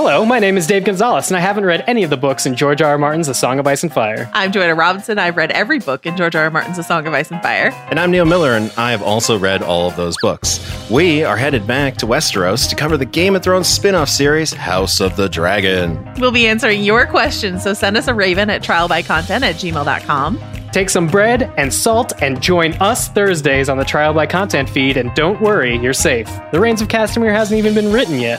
Hello, my name is Dave Gonzalez, and I haven't read any of the books in George R. R. Martin's The Song of Ice and Fire. I'm Joanna Robinson. I've read every book in George R. R. Martin's The Song of Ice and Fire. And I'm Neil Miller, and I have also read all of those books. We are headed back to Westeros to cover the Game of Thrones spin off series, House of the Dragon. We'll be answering your questions, so send us a raven at trialbycontent at gmail.com. Take some bread and salt and join us Thursdays on the Trial by Content feed, and don't worry, you're safe. The Rains of Castamere hasn't even been written yet.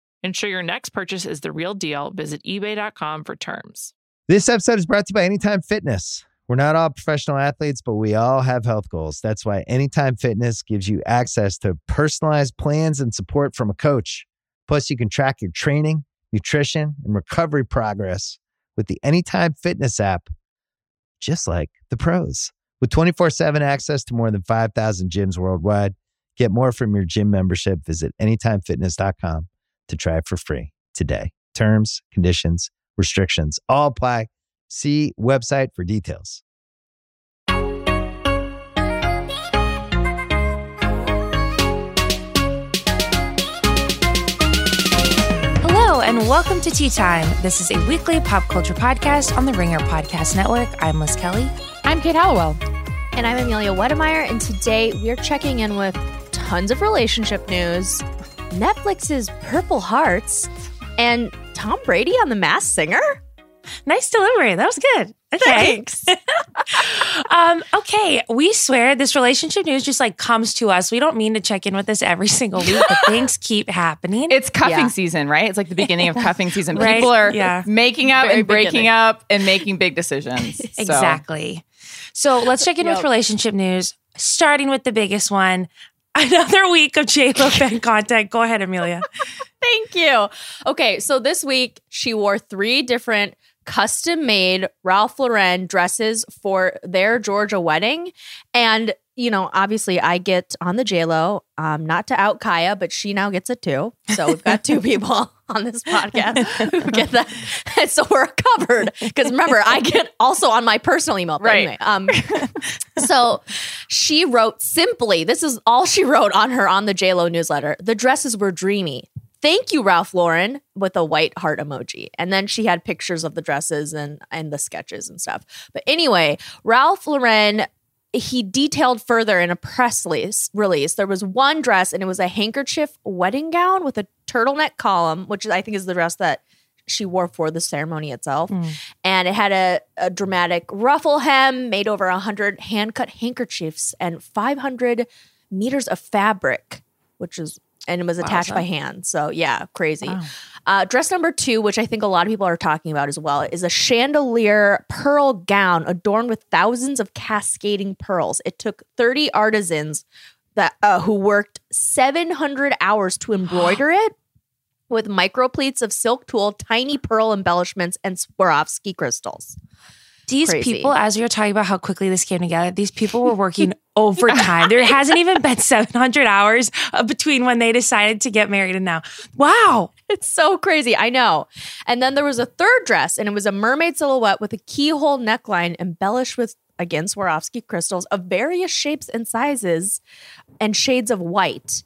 Ensure your next purchase is the real deal. Visit eBay.com for terms. This episode is brought to you by Anytime Fitness. We're not all professional athletes, but we all have health goals. That's why Anytime Fitness gives you access to personalized plans and support from a coach. Plus, you can track your training, nutrition, and recovery progress with the Anytime Fitness app, just like the pros. With 24 7 access to more than 5,000 gyms worldwide, get more from your gym membership. Visit AnytimeFitness.com to try it for free today. Terms, conditions, restrictions all apply. See website for details. Hello, and welcome to Tea Time. This is a weekly pop culture podcast on the Ringer Podcast Network. I'm Liz Kelly. I'm Kate Halliwell. And I'm Amelia Wedemeyer. And today we're checking in with tons of relationship news, Netflix's Purple Hearts, and Tom Brady on The Masked Singer. Nice delivery. That was good. Okay. Thanks. um, okay. We swear this relationship news just like comes to us. We don't mean to check in with this every single week, but things keep happening. It's cuffing Yeah. season, right? It's like the beginning of cuffing season. Right, People are yeah. making up Very and breaking beginning. up and making big decisions. So- Exactly. So let's check in with relationship news, starting with the biggest one. Another week of J-Lo fan content. Go ahead, Amelia. Thank you. Okay, so this week she wore three different custom made Ralph Lauren dresses for their Georgia wedding. And, you know, obviously I get on the JLo, um, not to out Kaya, but she now gets it too. So we've got two people on this podcast who get that. So we're covered. Because remember, I get also on my personal email. But Right. Anyway, um, so she wrote simply, this is all she wrote on her on the JLo newsletter. The dresses were dreamy. Thank you, Ralph Lauren, with a white heart emoji. And then she had pictures of the dresses and and the sketches and stuff. But anyway, Ralph Lauren he detailed further in a press release, release. There was one dress and it was a handkerchief wedding gown with a turtleneck column, which I think is the dress that she wore for the ceremony itself. Hmm. And it had a, a dramatic ruffle hem made over 100 hand cut handkerchiefs and 500 meters of fabric, which is, and it was attached by hand. So, yeah, crazy. Uh, dress number two, which I think a lot of people are talking about as well, is a chandelier pearl gown adorned with thousands of cascading pearls. It took 30 artisans that uh, who worked 700 hours to embroider it with micro pleats of silk tulle, tiny pearl embellishments, and Swarovski crystals. These Crazy. people, as we were talking about how quickly this came together, these people were working overtime. There hasn't even been 700 hours between when they decided to get married and now. Wow. It's so crazy. I know. And then there was a third dress, and it was a mermaid silhouette with a keyhole neckline embellished with, again, Swarovski crystals of various shapes and sizes and shades of white.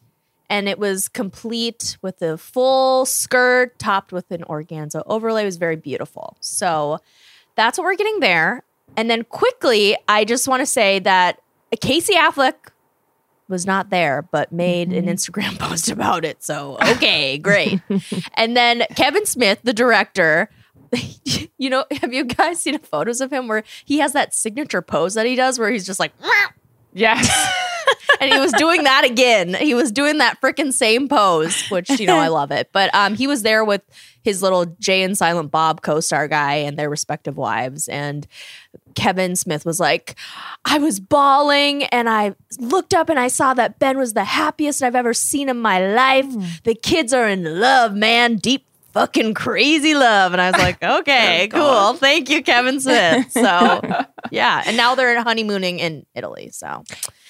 And it was complete with a full skirt topped with an organza overlay. It was very beautiful. So that's what we're getting there. And then quickly, I just want to say that Casey Affleck was not there, but made an mm-hmm. Instagram post about it. So, okay, great. and then Kevin Smith, the director, you know, have you guys seen photos of him where he has that signature pose that he does where he's just like, Yes. and he was doing that again. He was doing that freaking same pose, which you know I love it. But um, he was there with his little Jay and Silent Bob co-star guy and their respective wives, and Kevin Smith was like, I was bawling and I looked up and I saw that Ben was the happiest I've ever seen in my life. The kids are in love, man, deep fucking crazy love. And I was like, okay, cool. Thank you, Kevin Smith. So yeah. And now they're honeymooning in Italy. So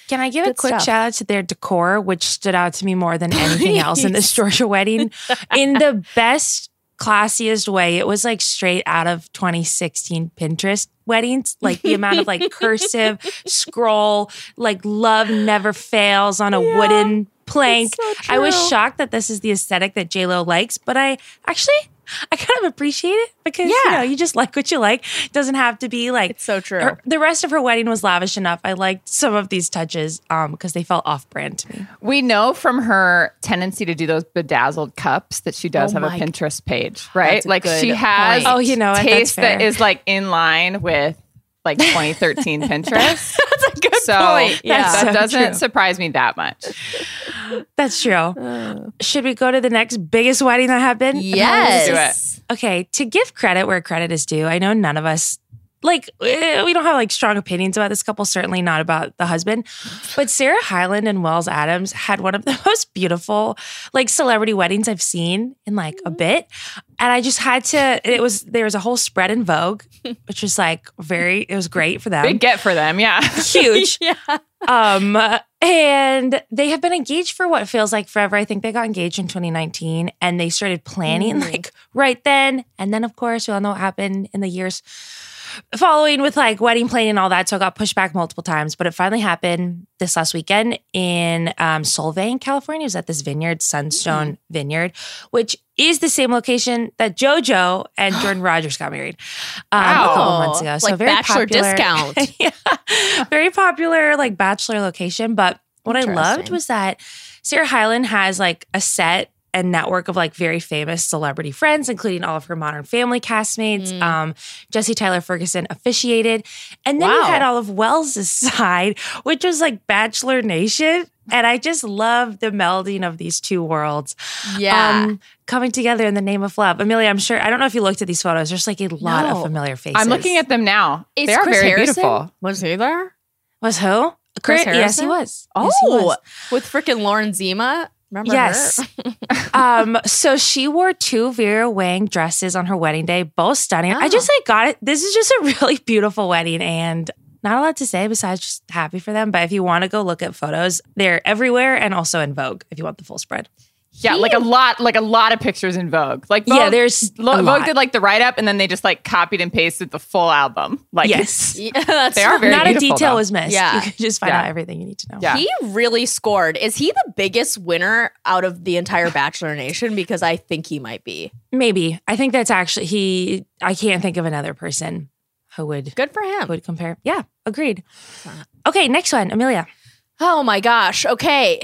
Can I give a quick stuff. shout out to their decor, which stood out to me more than anything else in this Georgia wedding in the best, classiest way? It was like straight out of 2016 Pinterest weddings. Like the amount of like cursive scroll, like love never fails on a wooden plank. I was shocked that this is the aesthetic that JLo likes, but I actually. I kind of appreciate it because you Yeah. know you just like what you like. It doesn't have to be like it's so true. her- the rest of her wedding was lavish enough. I liked some of these touches um because they felt off brand to me. We know from her tendency to do those bedazzled cups that she does Oh have a Pinterest page, right? Like she has point. Oh, you know taste that is like in line with like 2013 Pinterest. That's a good So point. Yeah. that so doesn't true. surprise me that much. That's true. Uh. Should we go to the next biggest wedding that happened? yes. Okay, to give credit where credit is due, I know none of us like eh, we don't have like strong opinions about this couple, certainly not about the husband. But Sarah Hyland and Wells Adams had one of the most beautiful like celebrity weddings I've seen in like a bit. And I just had to it was there was a whole spread in Vogue, which was like very it was great for them. Big get for them, yeah. huge. Yeah. Um, and they have been engaged for what feels like forever. I think they got engaged in 2019 and they started planning like right then. And then, of course, we all know what happened in the years following with like wedding planning and all that. So it got pushed back multiple times, but it finally happened this last weekend in um, Solvang, California. It was at this vineyard, Sunstone Vineyard, which is the same location that JoJo and Jordan Rodgers got married um, a couple months ago. So Like very bachelor popular. discount. yeah, very popular like bachelor location. But what I loved was that Sarah Hyland has like a set and network of like very famous celebrity friends, including all of her Modern Family castmates. Mm. Um, Jesse Tyler Ferguson officiated, and then you had all of Wells's side, which was like Bachelor Nation. And I just love the melding of these two worlds Yeah. um, coming together in the name of love. Amelia, I'm sure, I don't know if you looked at these photos. There's like a lot No. of familiar faces. I'm looking at them now. Is they are Chris very Harrison? beautiful. Was he there? Was who? Chris Harrison. Yes, he was. Oh, Yes, he was. with freaking Lauren Zima. Remember Yes. um, so she wore two Vera Wang dresses on her wedding day, both stunning. I just like got it. This is just a really beautiful wedding and not a lot to say besides just happy for them. But if you want to go look at photos, they're everywhere and also in Vogue if you want the full spread. Yeah, like a lot, like a lot of pictures in Vogue. Like Vogue, Yeah, there's Lo- Vogue lot. did like the write up, and then they just like copied and pasted the full album. Like Yes. Yeah, that's They are very not a detail though. was missed. Yeah. You can just find Yeah. out everything you need to know. Yeah. He really scored. Is he the biggest winner out of the entire Bachelor Nation? Because I think he might be. Maybe. I think that's actually he I can't think of another person who would Good for him. would compare. Yeah, agreed. Okay, next one, Amelia. Oh my gosh. Okay.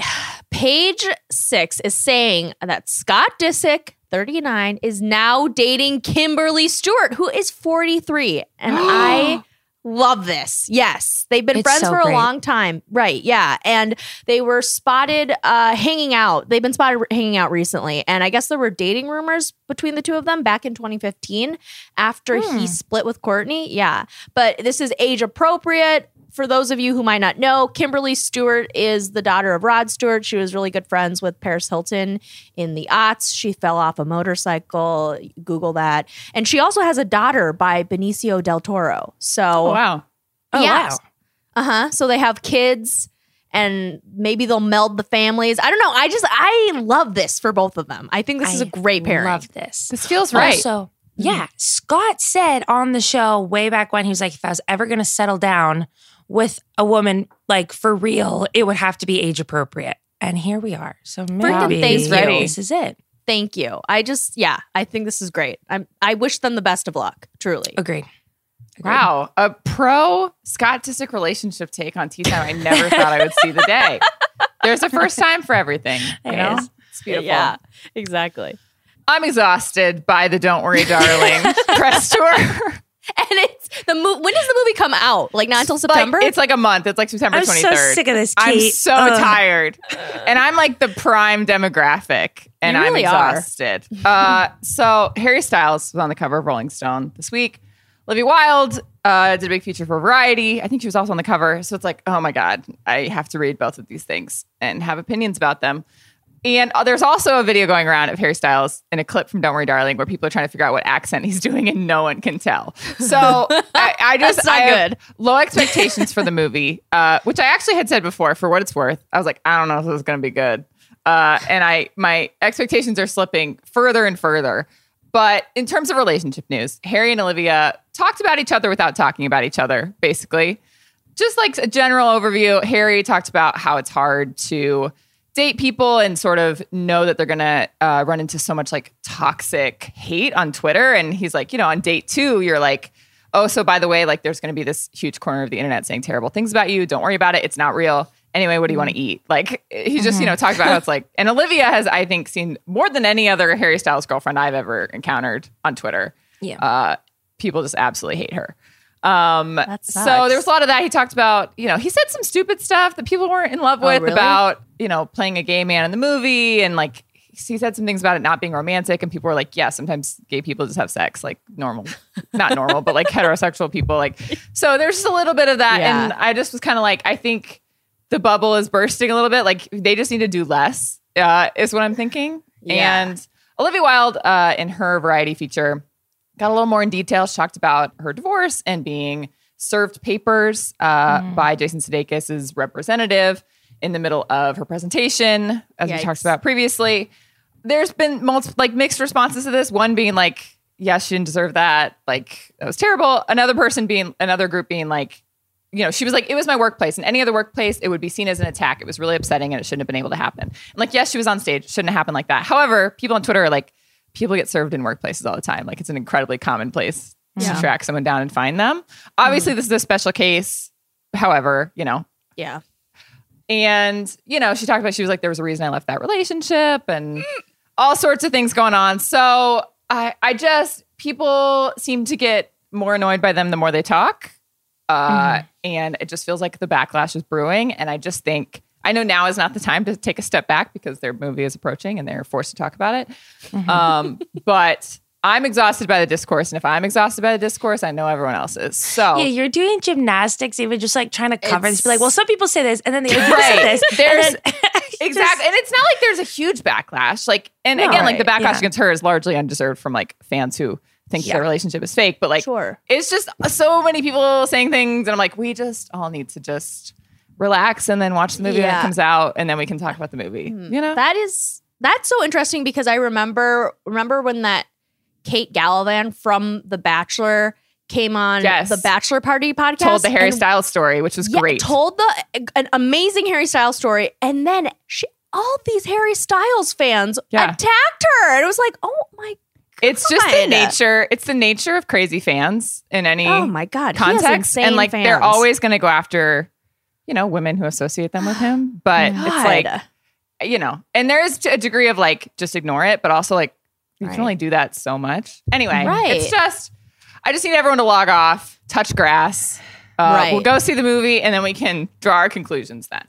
Page six is saying that Scott Disick, 39, is now dating Kimberly Stewart, who is 43. And I love this. Yes. They've been It's friends so for a great. long time. Right. Yeah. And they were spotted uh, hanging out. They've been spotted hanging out recently. And I guess there were dating rumors between the two of them back in 2015 after Hmm. he split with Courtney. Yeah. But this is age appropriate. For those of you who might not know, Kimberly Stewart is the daughter of Rod Stewart. She was really good friends with Paris Hilton in the aughts. She fell off a motorcycle. Google that. And she also has a daughter by Benicio del Toro. So, Oh, wow. Oh, yeah. wow. Uh huh. So they have kids and maybe they'll meld the families. I don't know. I just, I love this for both of them. I think this is a great pairing. I love this. This feels right. So, yeah, Scott said on the show way back when he was like, if I was ever going to settle down with a woman, like for real, it would have to be age appropriate. And here we are. So maybe thank you. this is it. Thank you. I just, yeah, I think this is great. I'm, I wish them the best of luck, truly. Agreed. Agreed. Wow, a pro Scott Disick relationship take on Tea Time. I never thought I would see the day. There's a first time for everything. You There know? is. It's beautiful. Yeah, exactly. I'm exhausted by the Don't Worry Darling press tour. And it's the movie. when does the movie come out? Like not until Like, September. it's like a month. It's like September I'm 23rd. so sick of this, I'm so Ugh. tired. And I'm like the prime demographic. And You really I'm are. exhausted. uh, so Harry Styles was on the cover of Rolling Stone this week. Olivia Wilde uh, did a big feature for Variety. I think she was also on the cover. So it's like, oh my God, I have to read both of these things and have opinions about them. And uh, there's also a video going around of Harry Styles in a clip from Don't Worry Darling where people are trying to figure out what accent he's doing and no one can tell. So I, I just I good. low expectations for the movie, uh, which I actually had said before. For what it's worth, I was like, I don't know if this is going to be good, uh, and I my expectations are slipping further and further. But in terms of relationship news, Harry and Olivia talked about each other without talking about each other, basically. Just like a general overview, Harry talked about how it's hard to date people and sort of know that they're gonna uh, run into so much like toxic hate on Twitter. And he's like, you know, on date two, you're like, oh, so by the way, like there's gonna be this huge corner of the internet saying terrible things about you. Don't worry about it. It's not real. Anyway, what do you want to eat? Like he just, you know, talked about how it's like, and Olivia has, I think, seen more than any other Harry Styles girlfriend I've ever encountered on Twitter. Yeah. Uh, people just absolutely hate her. Um, so there was a lot of that. He talked about, you know, he said some stupid stuff that people weren't in love Oh, with really? about, you know, playing a gay man in the movie. And like, he said some things about it not being romantic. And people were like, yeah, sometimes gay people just have sex, like normal, not normal, but like heterosexual people. Like, so there's just a little bit of that. Yeah. And I just was kind of like, I think the bubble is bursting a little bit. Like, they just need to do less, uh, is what I'm thinking. Yeah. And Olivia Wilde, uh, in her variety feature, got a little more in detail. She talked about her divorce and being served papers uh, by Jason Sudeikis' representative in the middle of her presentation, as we talked about previously. There's been multiple, like mixed responses to this. One being like, "Yes, she didn't deserve that. Like that was terrible." Another person being, another group being like, you know, she was like, "It was my workplace. In any other workplace, it would be seen as an attack. It was really upsetting, and it shouldn't have been able to happen." And like, yes, she was on stage. It shouldn't have happened like that. However, people on Twitter are like, people get served in workplaces all the time. Like it's an incredibly common place Yeah. to track someone down and find them. Obviously, this is a special case. However, you know, yeah. and you know, she talked about she was like, there was a reason I left that relationship and all sorts of things going on. So I, I just people seem to get more annoyed by them the more they talk, uh, and it just feels like the backlash is brewing. And I just think. I know now is not the time to take a step back because their movie is approaching and they're forced to talk about it. Um, but I'm exhausted by the discourse, and if I'm exhausted by the discourse, I know everyone else is. So Yeah, you're doing gymnastics, even just like trying to cover just be like, well, some people say this, and then they people say Right. this. and then- exactly and it's not like there's a huge backlash like and No, again like the backlash yeah. against her is largely undeserved from like fans who think Yeah. their relationship is fake but like Sure. it's just so many people saying things and i'm like we just all need to just relax and then watch the movie when it comes out and then we can talk about the movie mm-hmm. you know That is that's so interesting because I remember remember when that Kate Gallivan from The Bachelor came on Yes. the Bachelor Party podcast. told the harry and- styles story which was yeah, great Told the an amazing Harry Styles story, and then she, all these Harry Styles fans Yeah. attacked her, and it was like, oh my, it's just the nature it's the nature of crazy fans in any oh my god, context and like they're always going to go after you know women who associate them with him but it's like you know, and there is a degree of like just ignore it, but also like you Right. can only do that so much. Anyway, Right. it's just I just need everyone to log off, touch grass. Uh, Right. We'll go see the movie, and then we can draw our conclusions. Then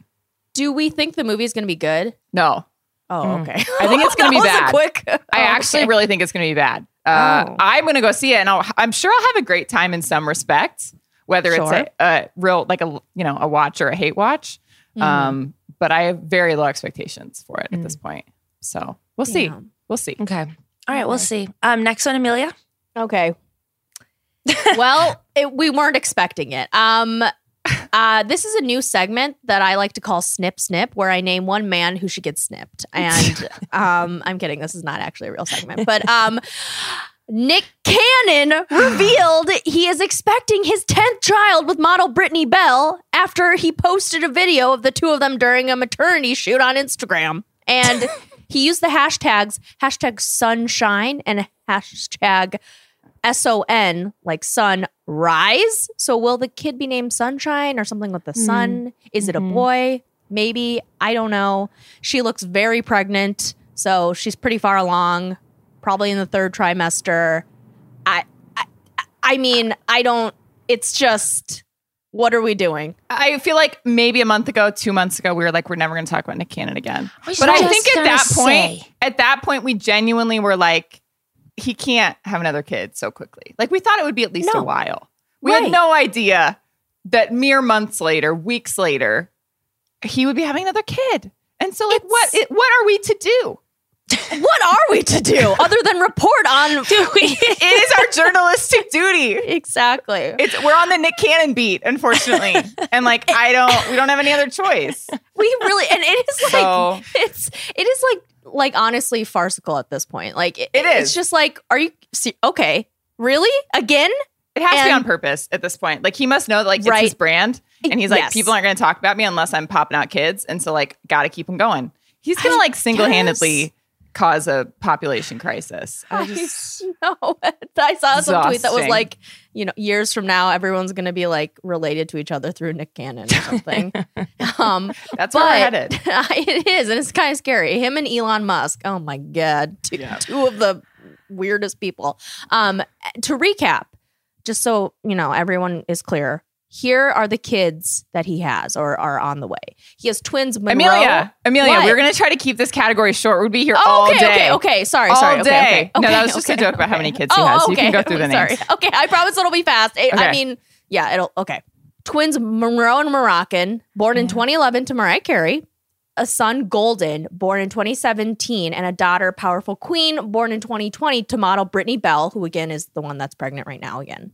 Do we think the movie is going to be good? no, Oh, okay. I think it's be That was a bad. Quick. I Oh, actually okay. really think it's going to be bad. Uh, Oh. I'm going to go see it, and I'll, I'm sure I'll have a great time in some respects, whether Sure. it's a, a real like a you know a watch or a hate watch. Mm-hmm. Um, but I have very low expectations for it at this point. So we'll see. Damn. We'll see. okay. All right, we'll see. Um, next one, Amelia. Okay. well, it, we weren't expecting it. Um, uh, this is a new segment that I like to call Snip Snip, where I name one man who should get snipped. And um, I'm kidding. This is not actually a real segment, but um, Nick Cannon revealed he is expecting his 10th child with model Brittany Bell after he posted a video of the two of them during a maternity shoot on Instagram. And he used the hashtags hashtag sunshine and hashtag S O N, like sunrise. So will the kid be named Sunshine or something with the hmm. sun? Is it a mm-hmm. boy? maybe. I don't know. She looks very pregnant, so she's pretty far along, probably in the third trimester. I, I, I mean, I don't. It's just, what are we doing? I feel like maybe a month ago, two months ago, we were like, we're never going to talk about Nick Cannon again. was But I think at gonna that point, at that point, we genuinely were like, he can't have another kid so quickly. Like we thought it would be at least No. a while. We Right. had no idea that mere months later, weeks later, he would be having another kid. And so, like, what It's- what are we to do? What are we to do other than report on? Do we? It is our journalistic duty. Exactly. It's we're on the Nick Cannon beat, unfortunately, and like I don't, we don't have any other choice. We really, and it is like So- it's it is like like honestly farcical at this point. Like it, It It's just like, are you see, okay? Really? Again? It has to be on purpose at this point. Like he must know that like it's his brand, and he's like, Yes. people aren't going to talk about me unless I'm popping out kids, and so like, got to keep him going. He's going to like single handedly cause a population crisis. I just, know. It I saw some tweet that was like, you know, years from now, everyone's going to be like related to each other through Nick Cannon or something. um, that's where we're headed. it is, and it's kind of scary. Him and Elon Musk. Oh my god, two, Yeah. two of the weirdest people. Um, to recap, just so you know, everyone is clear. Here are the kids that he has or are on the way. He has twins. Monroe. Amelia, Amelia, What? we're going to try to keep this category short. We'd be here Oh, all okay, day. okay, okay. Sorry, All sorry. Okay, day. okay, No, that okay, was just a okay, joke about how many kids he oh, has. You can go through the sorry. names. Okay, I promise it'll be fast. I- I mean, yeah, it'll. Okay, twins Monroe and Moroccan, born in 2011 to Mariah Carey. A son, Golden, born in 2017, and a daughter, Powerful Queen, born in 2020 to model Brittany Bell, who again is the one that's pregnant right now again.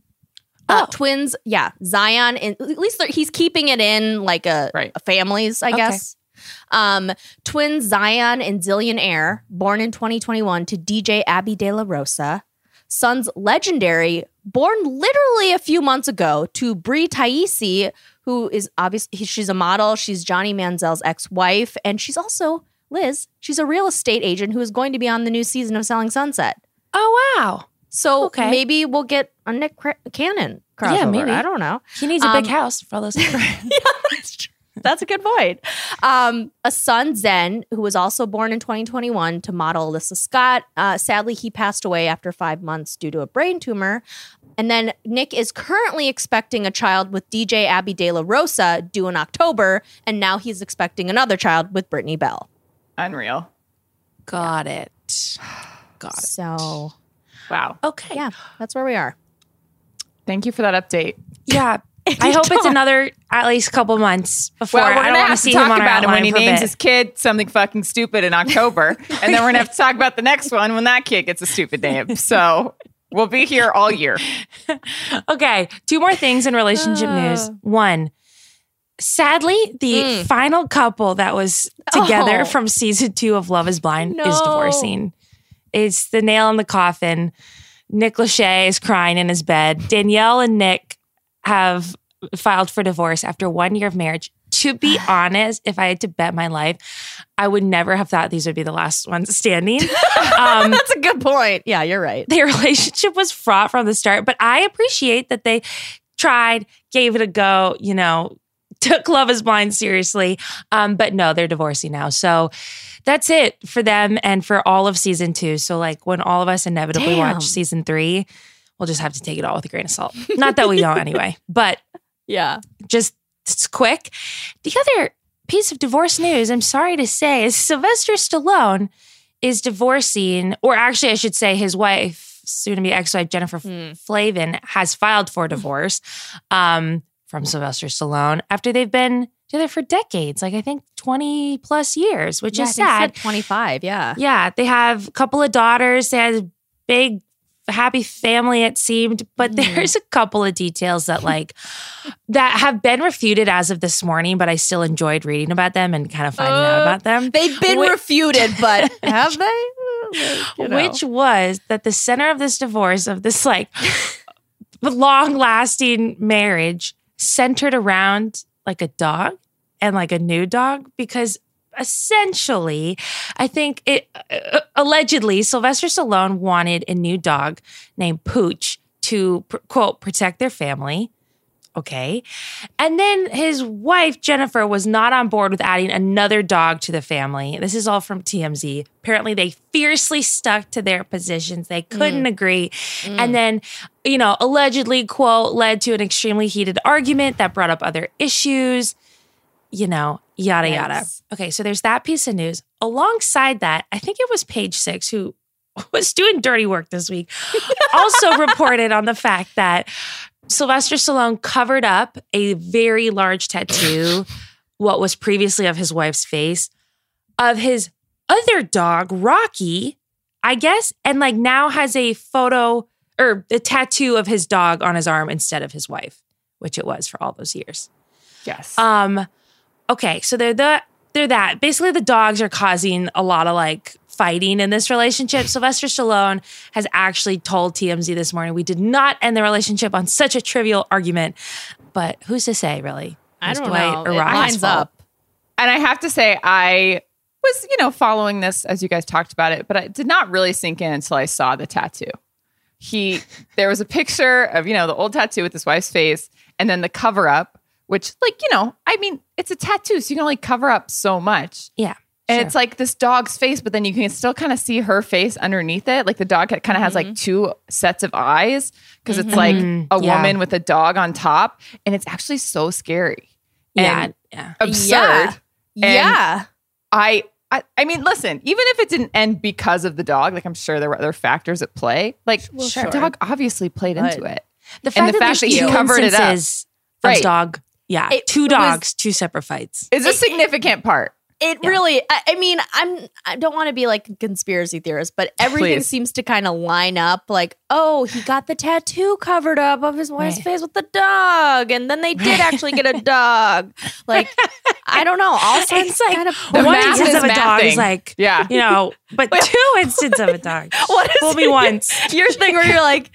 Uh, Oh. twins, yeah, Zion. And at least he's keeping it in like a, Right. a families, I Okay. guess. Um, twins Zion and Zillion Heir, born in 2021 to DJ Abby De La Rosa. Sons Legendary, born literally a few months ago to Bre Tiesi, who is obviously she's a model. She's Johnny Manziel's ex-wife, and she's also Liz. She's a real estate agent who is going to be on the new season of Selling Sunset. Oh wow, So Okay. maybe we'll get a Nick Cra- Cannon crossover. Yeah, maybe. I don't know. he needs a Um, big house for all those. That's true. That's a good point. Um, a son, Zen, who was also born in 2021 to model Alyssa Scott. Uh, sadly, he passed away after five months due to a brain tumor. And then Nick is currently expecting a child with DJ Abby De La Rosa due in October. And now he's expecting another child with Brittany Bell. Unreal. Got it. Got it. So, Wow. Okay. yeah, that's where we are. Thank you for that update. Yeah. I hope it's another at least couple months before. Well, we're I don't want have to to see talk him on about it when he names his kid something fucking stupid in October, and then we're gonna have to talk about the next one when that kid gets a stupid name. So we'll be here all year. Okay, two more things in relationship news. One, sadly, the Mm. final couple that was together Oh. from season two of Love is Blind is divorcing. It's the nail in the coffin. Nick Lachey is crying in his bed. Danielle and Nick have filed for divorce after one year of marriage. To be honest, if I had to bet my life, I would never have thought these would be the last ones standing. Um, That's a good point. Yeah, you're right. their relationship was fraught from the start, but I appreciate that they tried, gave it a go, you know, took Love is Blind seriously. Um, but no, they're divorcing now. So that's it for them and for all of season two. So, like, when all of us inevitably Damn. watch season three, we'll just have to take it all with a grain of salt. Not that we don't anyway, but Yeah. just it's quick. The other piece of divorce news, I'm sorry to say, is Sylvester Stallone is divorcing, or actually, I should say, his wife, soon to be ex wife Jennifer Hmm. Flavin, has filed for divorce um, from Sylvester Stallone after they've been together for decades, like I think 20 plus years, which Yeah, is sad. said 25. Yeah. Yeah, they have a couple of daughters. They had a big, happy family, it seemed. But Mm. there's a couple of details that, like, that have been refuted as of this morning, but I still enjoyed reading about them and kind of finding out Uh, about them. They've been refuted, but have they? You know. Which was that the center of this divorce, of this like long lasting marriage, centered around like a dog and like a new dog because essentially i think it uh, allegedly sylvester stallone wanted a new dog named pooch to pr- quote protect their family Okay. And then his wife, Jennifer, was not on board with adding another dog to the family. This is all from TMZ. Apparently, they fiercely stuck to their positions. They mm. couldn't agree. Mm. And then, you know, allegedly, quote, led to an extremely heated argument that brought up other issues, you know, yada, yada. Yikes. Okay. So there's that piece of news. Alongside that, I think it was page six who was doing dirty work this week, also reported on the fact that Sylvester Stallone covered up a very large tattoo, what was previously of his wife's face, of his other dog, Rocky, I guess, and like now has a photo or a tattoo of his dog on his arm instead of his wife, which it was for all those years. Yes. Um, okay, so they're the they're that. Basically, the dogs are causing a lot of like fighting in this relationship. Sylvester Stallone has actually told TMZ this morning we did not end the relationship on such a trivial argument. But who's to say, really? I don't Dwight know. or It lines up. And I have to say, I was, you know, following this as you guys talked about it, but I did not really sink in until I saw the tattoo. He, there was a picture of, you know, the old tattoo with his wife's face, and then the cover up, which, like, you know, I mean, it's a tattoo, so you can only cover up so much. Yeah. And sure. it's like this dog's face, but then you can still kind of see her face underneath it. Like the dog kind of has like two sets of eyes because it's like Mhm. a Yeah. woman with a dog on top. And it's actually so scary. yeah, and yeah. absurd. Yeah. Yeah. I, I I mean, listen, even if it didn't end because of the dog, like I'm sure there were other factors at play. Like Sure. the dog obviously played But- into it. The fact And the that fact that you covered it up. Right. dog, yeah, It two was- dogs, two separate fights. Is a significant part. It Yeah. really, I, I mean, I'm, I don't want to be like a conspiracy theorist, but everything Please. seems to kind of line up. Like, oh, he got the tattoo covered up of his wife's Right. face with the dog, and then they did actually get a dog. Like, I don't know. All signs like kind of The one instance is of a dog is like, Yeah. you know, but two instances of a dog. What is Fool me your- once. Your thing where you're like, I have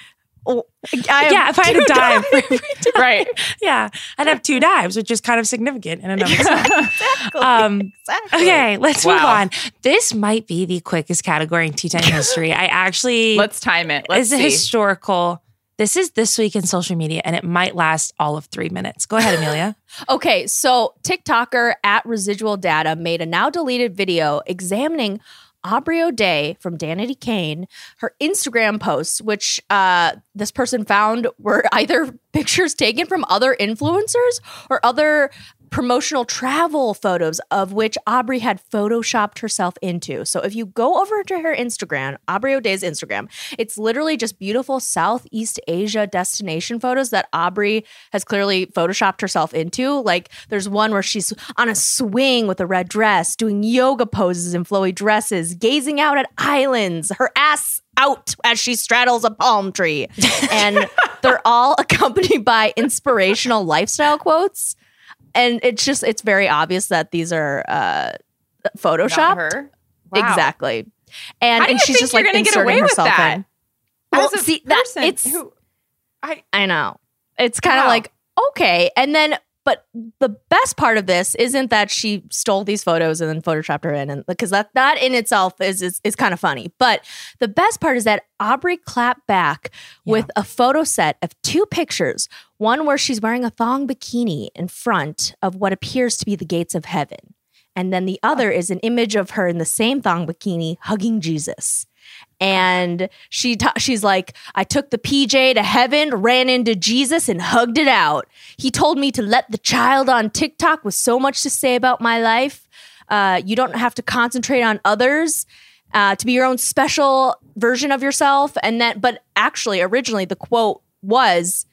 Yeah, if I had a dime dogs. dime, right. yeah, I'd have two dimes, which is kind of significant in and of itself. Um, Exactly. okay, let's move on. This might be the quickest category in tea time history. I actually Let's time it. Let's is a historical. This is this week in social media, and it might last all of three minutes. Go ahead, Amelia. Okay, so TikToker at Residual Data made a now deleted video examining Aubrey O'Day from Danity Kane, her Instagram posts, which uh, this person found were either pictures taken from other influencers or other promotional travel photos of which Aubrey had photoshopped herself into. So if you go over to her Instagram, Aubrey O'Day's Instagram, it's literally just beautiful Southeast Asia destination photos that Aubrey has clearly photoshopped herself into. Like there's one where she's on a swing with a red dress, doing yoga poses in flowy dresses, gazing out at islands, her ass out as she straddles a palm tree. And they're all accompanied by inspirational lifestyle quotes. And it's just it's very obvious that these are uh photoshopped. Wow. Exactly. And, and she's just like inserting herself that? in. Well, see, that person it's who- I I know. It's kind of Wow. like, okay. And then, but the best part of this isn't that she stole these photos and then photoshopped her in, and because that that in itself is is, is kind of funny. But the best part is that Aubrey clapped back with a photo set of two pictures. One where she's wearing a thong bikini in front of what appears to be the gates of heaven. And then the other is an image of her in the same thong bikini hugging Jesus and she ta- she's like i took the pj to heaven ran into jesus and hugged it out. He told me to let the child on tiktok with so much to say about my life. Uh, you don't have to concentrate on others uh, to be your own special version of yourself. And then but actually originally the quote was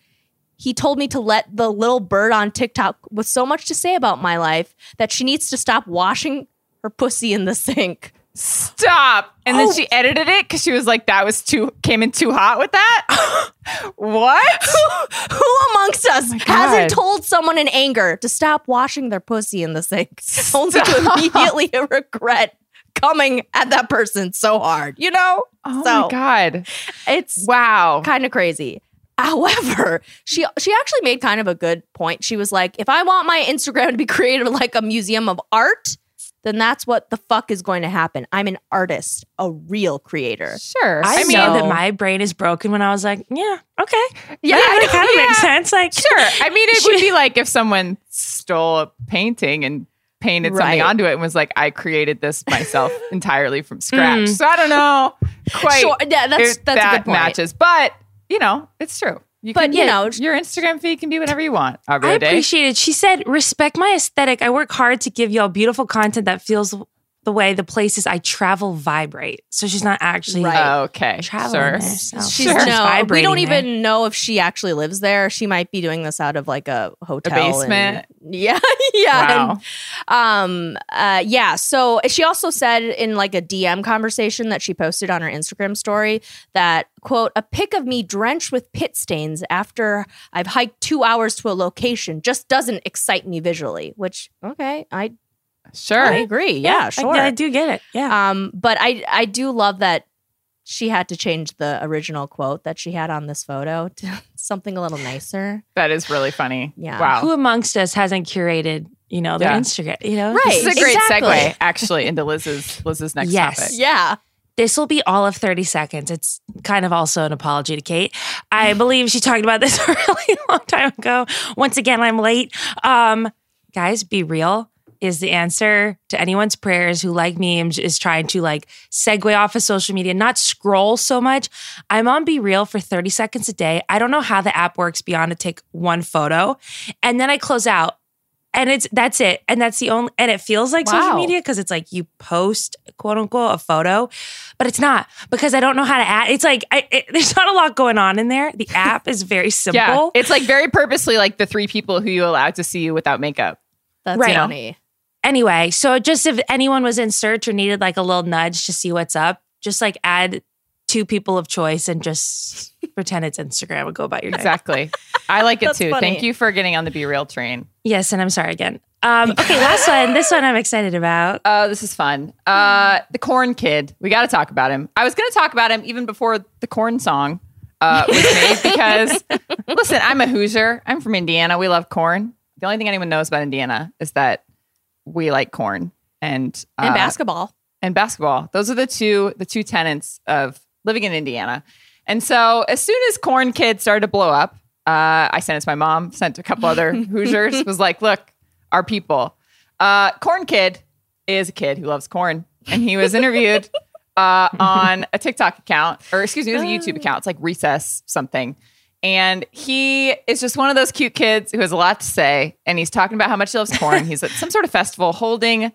he told me to let the little bird on tiktok with so much to say about my life that she needs to stop washing her pussy in the sink stop. And then Oh. she edited it because she was like, that was too came in too hot with that. what? Who amongst us oh God. hasn't told someone in anger to stop washing their pussy in the sink, only to immediately regret coming at that person so hard? You know, Oh So- my god! it's Wow. kind of crazy. However, she she actually made kind of a good point. She was like, if I want my Instagram to be created like a museum of art, then that's what the fuck is going to happen. I'm an artist, a real creator. Sure. I, mean, know that my brain is broken when I was like, yeah, okay. Yeah, that, that kind of yeah. makes sense. Like, Sure. I mean, it would be like if someone stole a painting and painted something onto it and was like, I created this myself entirely from scratch. Mm. So I don't know quite Sure, yeah, that's that's that a good point. matches. But, you know, it's true. You But, can, you know- your Instagram feed can be whatever you want. I appreciate it. She said, respect my aesthetic. I work hard to give y'all beautiful content that feels the way the places I travel vibrate. So she's not actually Right. Okay. traveling Sure. there. So She's Sure. no, we don't there. even know if she actually lives there. She might be doing this out of like a hotel, and- basement? yeah, yeah. Wow. and, um, uh, yeah. So she also said in like a DM conversation that she posted on her Instagram story that quote a pic of me drenched with pit stains after I've hiked two hours to a location just doesn't excite me visually. Which okay, I Sure. I agree. Yeah, I- sure. I, do get it. Yeah. Um, but I I do love that she had to change the original quote that she had on this photo to something a little nicer. That is really funny. Yeah. Wow. Who amongst us hasn't curated, you know, their Yeah. Instagram, you know? Right. this is a great exactly. segue, actually, into Liz's Liz's next Yes. topic. Yeah. This will be all of 30 seconds. It's kind of also an apology to Kate. I believe she talked about this a really long time ago. Once again, I'm late. Um, guys, be real is the answer to anyone's prayers who, like me, is- is trying to like segue off of social media, not scroll so much. I'm on Be Real for 30 seconds a day. I don't know how the app works beyond to take one photo. And then I close out and it's that's it and that's the only and it feels like social media because it's like you post quote unquote a photo but it's not because i don't know how to add it's like I, it, there's not a lot going on in there the app is very simple Yeah. It's like very purposely like the three people who you allow to see you without makeup. That's Right. funny. Anyway so just if anyone was in search or needed like a little nudge to see what's up just like add two people of choice and just pretend it's instagram and go about your day Exactly. I like it too. funny. Thank you for getting on the Be Real train. yes and i'm sorry again um okay last one this one i'm excited about Oh, this is fun. Uh, the Corn Kid. We got to talk about him. I was going to talk about him even before the Corn song uh, was made because, listen, I'm a Hoosier. I'm from Indiana. We love corn. The only thing anyone knows about Indiana is that we like corn and uh, And basketball. and basketball. Those are the two the two tenets of living in Indiana. And so as soon as Corn Kid started to blow up, uh, I sent it to my mom, sent a couple other Hoosiers, was like, look, our people. Uh, corn Kid is a kid who loves corn. And he was interviewed uh, on a TikTok account, or excuse me, it was a YouTube account. It's like Recess something. And he is just one of those cute kids who has a lot to say. And he's talking about how much he loves corn. He's at some sort of festival holding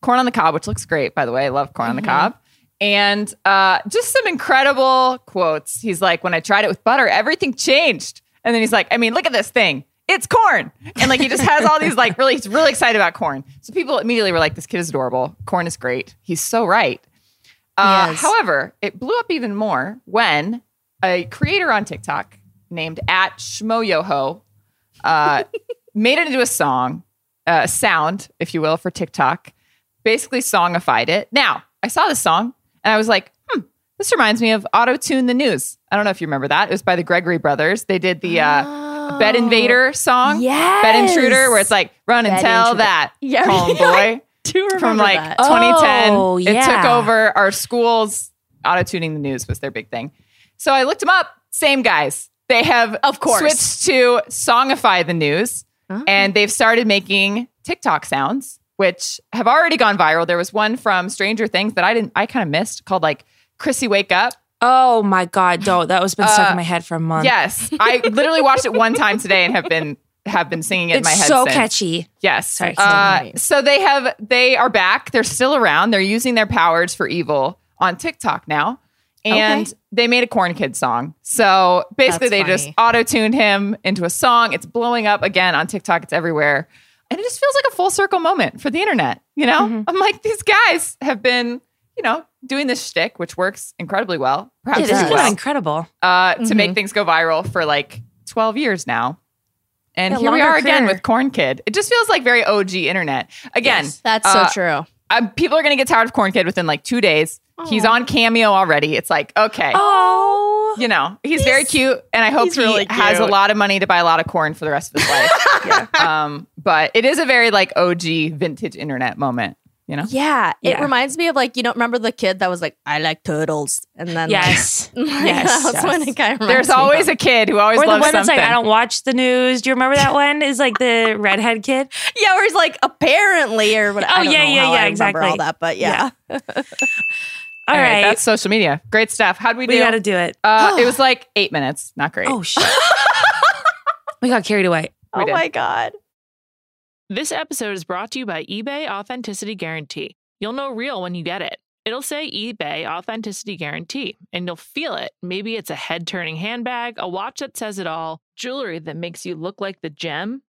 corn on the cob, which looks great, by the way. I love corn on the cob. And uh, just some incredible quotes. He's like, when I tried it with butter, everything changed. And then he's like, I mean, look at this thing. It's corn. And like, he just has all these, like, really, he's really excited about corn. So people immediately were like, this kid is adorable. Corn is great. He's so right. Uh, however, it blew up even more when a creator on TikTok named at Schmoyoho uh, made it into a song, uh, sound, if you will, for TikTok. Basically, songified it. Now, I saw this song and I was like, hmm, this reminds me of Auto Tune the News. I don't know if you remember that. It was by the Gregory Brothers. They did the uh, Bed Invader song, Yes. Bed Intruder, where it's like, run and Bed tell Intruder. that, Yeah, homeboy from like that? 2010. Oh, It took over our schools. Auto tuning the news was their big thing. So I looked them up. Same guys. They have, Of course. switched to songify the news, Oh. and they've started making TikTok sounds, which have already gone viral. There was one from Stranger Things that I didn't, I kind of missed, called like "Chrissy Wake Up." oh my god don't that was been stuck Uh, in my head for a month Yes, I literally watched it one time today and have been have been singing it in my head. so since. catchy Yes. Sorry. Uh, so they have they are back. They're still around. They're using their powers for evil on TikTok now. And Okay. they made a Corn Kid song. So basically That's they just auto-tuned him into a song. It's blowing up again on TikTok. It's everywhere. And it just feels like a full circle moment for the internet. You know? Mm-hmm. I'm like, these guys have been, you know, doing this shtick, which works incredibly well. Perhaps this is well incredible uh, to Mhm. make things go viral for like 12 years now. And Yeah, here we are again with Corn Kid. It just feels like very OG internet. Again, That's uh, so true. people are going to get tired of Corn Kid within like two days. He's on Cameo already. It's like, okay. oh You know, he's, very cute, and I hope he really has a lot of money to buy a lot of corn for the rest of his life. um, but it is a very like OG vintage internet moment. You know, Yeah, it Yeah. reminds me of like you don't remember the kid that was like, "I like turtles," and then Yes. like, like, Yes, that's when yes. it kind of there's always a kid who always Or the loves one that's like, I don't watch the news. Do you remember that one? Is like the redhead kid. yeah, where he's like apparently or what? Oh, I don't yeah, know yeah, how yeah, I exactly. All that, but yeah, All All right, right. that's social media. Great stuff. How'd we do? we got to do it. uh, it was like eight minutes. Not great. Oh, shit. we got carried away. We oh did. my god. This episode is brought to you by eBay Authenticity Guarantee. You'll know real when you get it. It'll say eBay Authenticity Guarantee, and you'll feel it. Maybe it's a head turning handbag, a watch that says it all, jewelry that makes you look like the gem.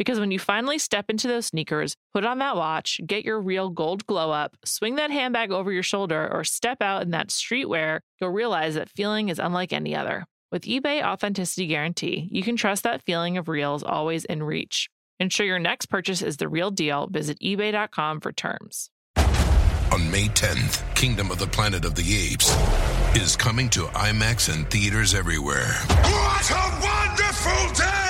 Because when you finally step into those sneakers, put on that watch, get your real gold glow up, swing that handbag over your shoulder, or step out in that streetwear, you'll realize that feeling is unlike any other. With eBay Authenticity Guarantee, you can trust that feeling of real is always in reach. Ensure your next purchase is the real deal. Visit eBay.com for terms. On May 10th, Kingdom of the Planet of the Apes is coming to IMAX and theaters everywhere. What a wonderful day!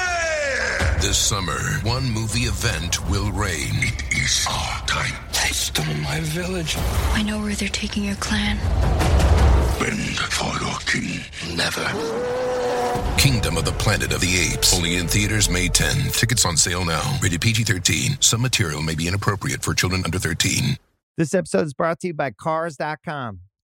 This summer, one movie event will reign. It is our time. They stole my village. I know where they're taking your clan. Bend for your king. Never. Kingdom of the Planet of the Apes. Only in theaters May 10. Tickets on sale now. Rated PG 13. Some material may be inappropriate for children under 13. This episode is brought to you by Cars.com.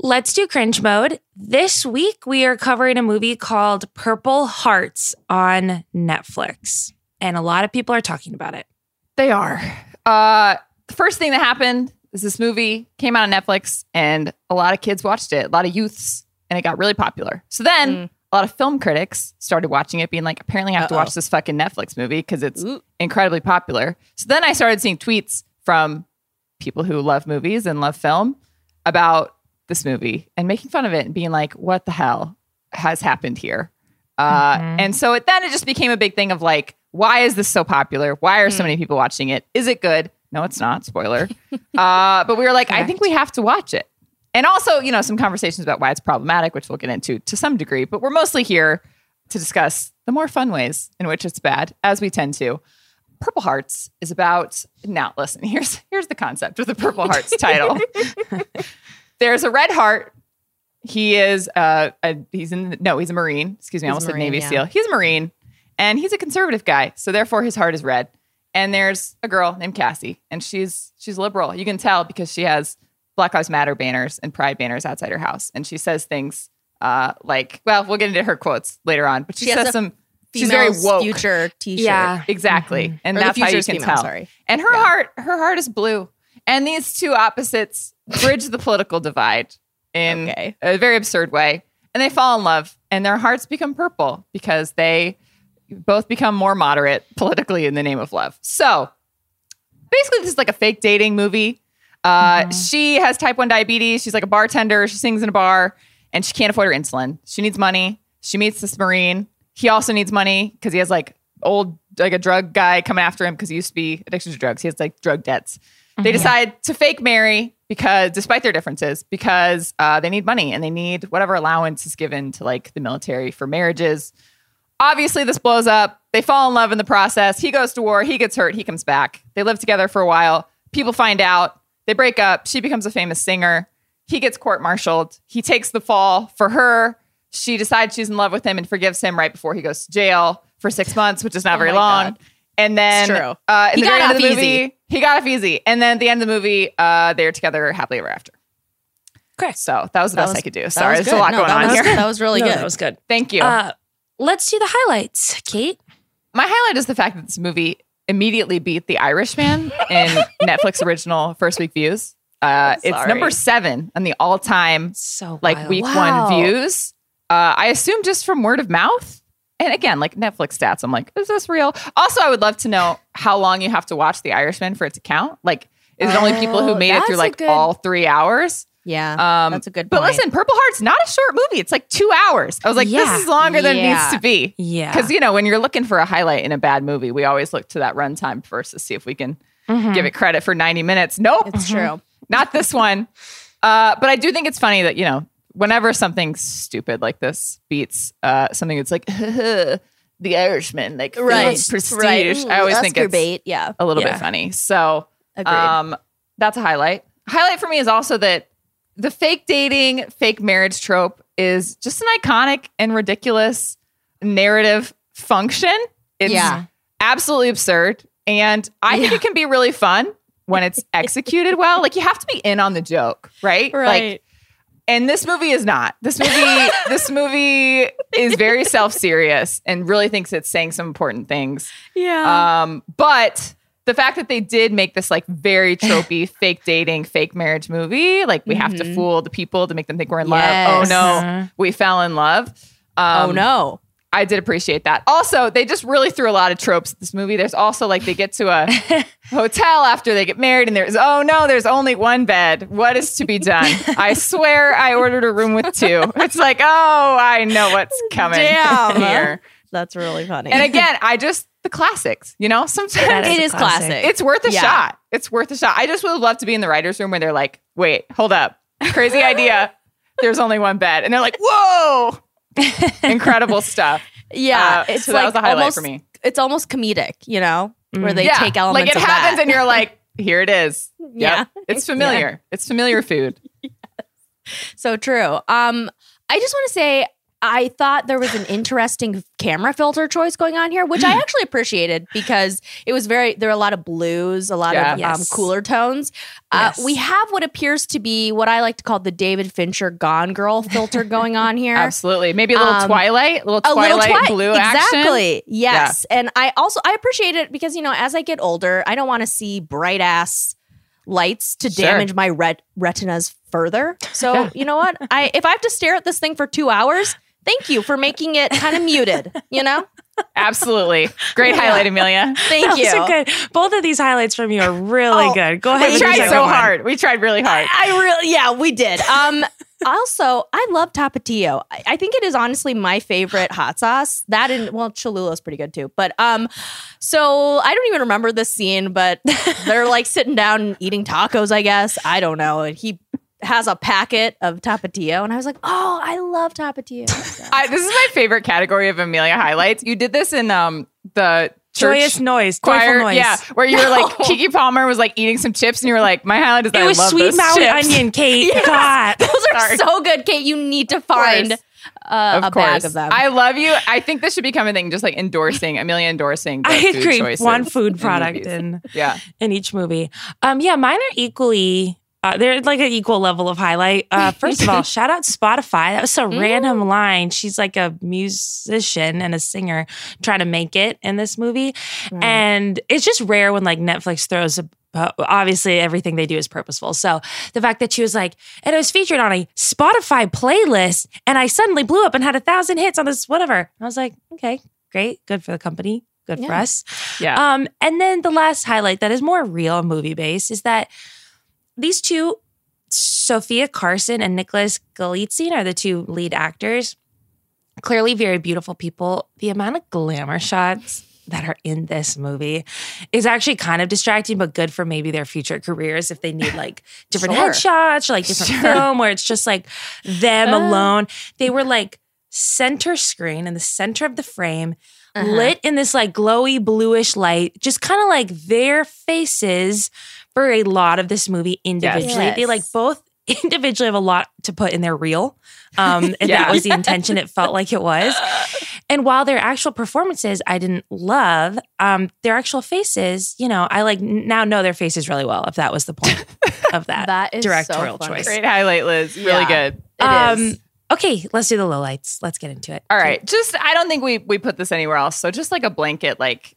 Let's do cringe mode. This week, we are covering a movie called Purple Hearts on Netflix. And a lot of people are talking about it. They are. Uh, the first thing that happened is this movie came out on Netflix, and a lot of kids watched it, a lot of youths, and it got really popular. So then Mm. a lot of film critics started watching it, being like, apparently I have to Uh-oh. watch this fucking Netflix movie because it's Ooh. incredibly popular. So then I started seeing tweets from people who love movies and love film about this movie and making fun of it and being like, what the hell has happened here? Uh, Mhm. And so it, then it just became a big thing of like, why is this so popular? Why are so many people watching it? Is it good? No, it's not. Spoiler. uh, but we were like, I think we have to watch it. And also, you know, some conversations about why it's problematic, which we'll get into to some degree. But we're mostly here to discuss the more fun ways in which it's bad, as we tend to. Purple Hearts is about now. Listen, here's here's the concept of the Purple Hearts title. There's a red heart. He is uh a, he's in no he's a marine. Excuse me, I He's almost a said Navy yeah. SEAL. He's a marine, and he's a conservative guy. So therefore, his heart is red. And there's a girl named Cassie, and she's she's liberal. You can tell because she has Black Lives Matter banners and Pride banners outside her house, and she says things uh like, well, we'll get into her quotes later on, but she, She says some. She's very Females woke. Future T-shirt. Yeah. Exactly. And Or the that's how you can female, tell. sorry. And her Yeah. heart, her heart is blue. And these two opposites bridge the political divide in Okay. a very absurd way. And they fall in love and their hearts become purple because they both become more moderate politically in the name of love. So basically, this is like a fake dating movie. Uh, She has type 1 diabetes. She's like a bartender. She sings in a bar and she can't afford her insulin. She needs money. She meets this Marine. He also needs money because he has like old, like a drug guy coming after him because he used to be addicted to drugs. He has like drug debts. They decide to fake marry because, despite their differences, because uh, they need money and they need whatever allowance is given to like the military for marriages. Obviously, this blows up. They fall in love in the process. He goes to war. He gets hurt. He comes back. They live together for a while. People find out. They break up. She becomes a famous singer. He gets court martialed. He takes the fall for her. She decides she's in love with him and forgives him right before he goes to jail for six months, which is not Oh very long. God. And then. Uh, in He the got very end of the movie, easy. He got off easy. And then at the end of the movie, uh, they're together happily ever after. Okay. So that was the That best was- I could do. Sorry, was there's a lot No, going that on was here. good. That was really No, good. That was good. Thank you. Uh, let's do the highlights. Kate, My highlight is the fact that this movie immediately beat The Irishman in Netflix original first week views. Uh, it's number seven on the all time so like week Wow. one views. Uh, I assume just from word of mouth. And again, like Netflix stats, I'm like, is this real? Also, I would love to know how long you have to watch The Irishman for it to count. Like, is it only people who Oh, made it through like good- all three hours? Yeah, Um, that's a good But listen, Purple Heart's not a short movie. It's like two hours. I was like, Yeah. this is longer than it needs to be. Yeah. Because, you know, when you're looking for a highlight in a bad movie, we always look to that runtime first to see if we can Mhm. give it credit for 90 minutes. Nope. it's true. Not this one. Uh, but I do think it's funny that, you know, whenever something stupid like this beats uh, something that's like, the Irishman, like Right, prestige, right. I always Ooh, think it's bait. Yeah, a little Yeah. bit funny. So agreed. um, that's a highlight. Highlight for me is also that the fake dating, fake marriage trope is just an iconic and ridiculous narrative function. It's Yeah. absolutely absurd. And I think it can be really fun when it's executed well. Like you have to be in on the joke, right? Like and this movie is not. This movie this movie is very self-serious and really thinks it's saying some important things. yeah. Um, but the fact that they did make this like very tropey fake dating, fake marriage movie, like we have to Mhm. fool the people to make them think we're in Yes. love. Oh no, we fell in love. Um, oh no. I did appreciate that. Also, they just really threw a lot of tropes at this movie. There's also like they get to a hotel after they get married, and there's oh no, there's only one bed. What is to be done? I swear I ordered a room with two. It's like oh, I know what's coming Damn. here. That's really funny. And again, I just the classics. You know, sometimes That it a is classic. it's worth a Yeah. shot. It's worth a shot. I just would love to be in the writers' room where they're like, wait, hold up. Crazy idea. There's only one bed. And they're like, whoa. Incredible stuff. yeah, Uh, it's so like that was a highlight almost, for me. It's almost comedic, you know, where they yeah. take elements like it happens that. and you're like, here it is. Yeah. It's familiar. It's familiar food. So true. Um, I just want to say I thought there was an interesting camera filter choice going on here, which I actually appreciated because it was very there were a lot of blues, a lot Yeah. of um, Yes. cooler tones. Uh, Yes. we have what appears to be what I like to call the David Fincher Gone Girl filter going on here. Absolutely. Maybe a little Um, Twilight, a little a little Twilight twi- blue action. exactly yes and i also i appreciate it because you know as i get older i don't want to see bright ass lights to Sure. damage my ret- retinas further so Yeah. you know what i if i have to stare at this thing for two hours thank you for making it kind of muted you know Absolutely. Great Yeah. highlight, Amelia. thank Those you are good. Both of these highlights from you are really Oh, good. Go ahead. We tried so one. hard. We tried really hard. I really, yeah, we did. Um, also, I love Tapatio. I, I think it is honestly my favorite hot sauce. That and well, Cholula is pretty good too. But um, so I don't even remember this scene, but they're like sitting down and eating tacos. I guess I don't know, and he has a packet of Tapatio, and I was like, oh, I love Tapatio. I, this is my favorite category of Amelia highlights. You did this in um the church Joyous noise, choir, joyful noise. yeah, where you were like Keke Palmer was like eating some chips, and you were like, my highlight is that It was I love sweet those Maui chips. onion, Kate. Yes. God. Those are Sorry. so good, Kate. You need to find course. uh, Of a course, bag of them. I love you. I think this should become a thing, just like endorsing Amelia endorsing. I food agree. One food product movies. in yeah, in each movie. Um, yeah, mine are equally. Uh, they're like an equal level of highlight. Uh, first of all, shout out Spotify. That was a random line. She's like a musician and a singer trying to make it in this movie, and it's just rare when like Netflix throws a. Uh, obviously, everything they do is purposeful. So the fact that she was like, and it was featured on a Spotify playlist, and I suddenly blew up and had a thousand hits on this whatever. I was like, okay, great, good for the company, good for us. yeah. Um, and then the last highlight that is more real movie based is that these two, Sofia Carson and Nicholas Galitzine, are the two lead actors. Clearly, very beautiful people. The amount of glamour shots that are in this movie is actually kind of distracting, but good for maybe their future careers if they need like different Sure. headshots or like different Sure. film where it's just like them Uh. alone. They were like center screen in the center of the frame Uh-huh. lit in this like glowy bluish light, just kind of like their faces for a lot of this movie individually. Yes. They like both individually have a lot to put in their reel. Um, if Yeah. that was the intention, it felt like it was. And while their actual performances I didn't love, um, their actual faces, you know, I like now know their faces really well. If that was the point of that, That is so directorial funny. choice. Great highlight, Liz. Really Yeah. good. It um, is. Okay, let's do the lowlights. Let's get into it. All right. Just I don't think we we put this anywhere else. So just like a blanket, like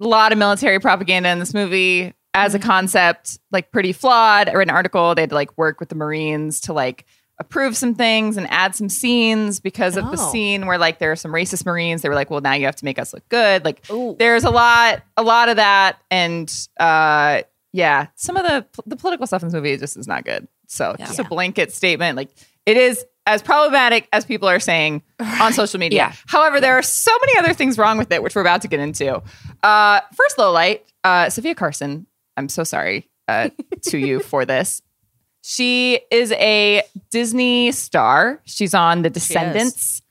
a lot of military propaganda in this movie as a concept, like pretty flawed. I read an article, they had to like work with the Marines to like approve some things and add some scenes because of the Oh. scene where like there are some racist Marines. They were like, well, now you have to make us look good. Like Ooh. there's a lot, a lot of that. And uh yeah, some of the the political stuff in this movie just is not good. So just a blanket statement. Like it is as problematic as people are saying on social media. Yeah. However, there are so many other things wrong with it, which we're about to get into. Uh, first low light, uh, Sofia Carson. I'm so sorry uh, to you for this. She is a Disney star. She's on The Descendants.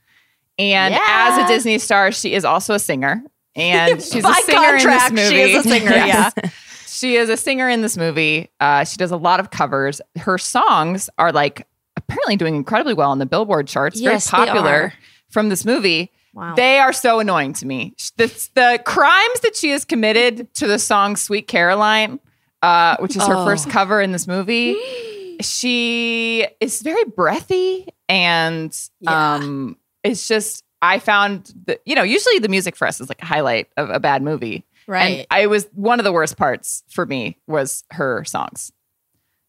And Yeah. as a Disney star, she is also a singer. And she's a singer in contract, this she movie. is a singer, Yes. She is a singer in this movie. Uh, she does a lot of covers. Her songs are like apparently doing incredibly well on the Billboard charts. Yes, very popular are. from this movie. Wow. They are so annoying to me. The, the crimes that she has committed to the song Sweet Caroline, uh, which is her Oh. first cover in this movie, she is very breathy and Yeah. um, it's just, I found that, you know, usually the music for us is like a highlight of a bad movie. right. And I was one of the worst parts for me was her songs.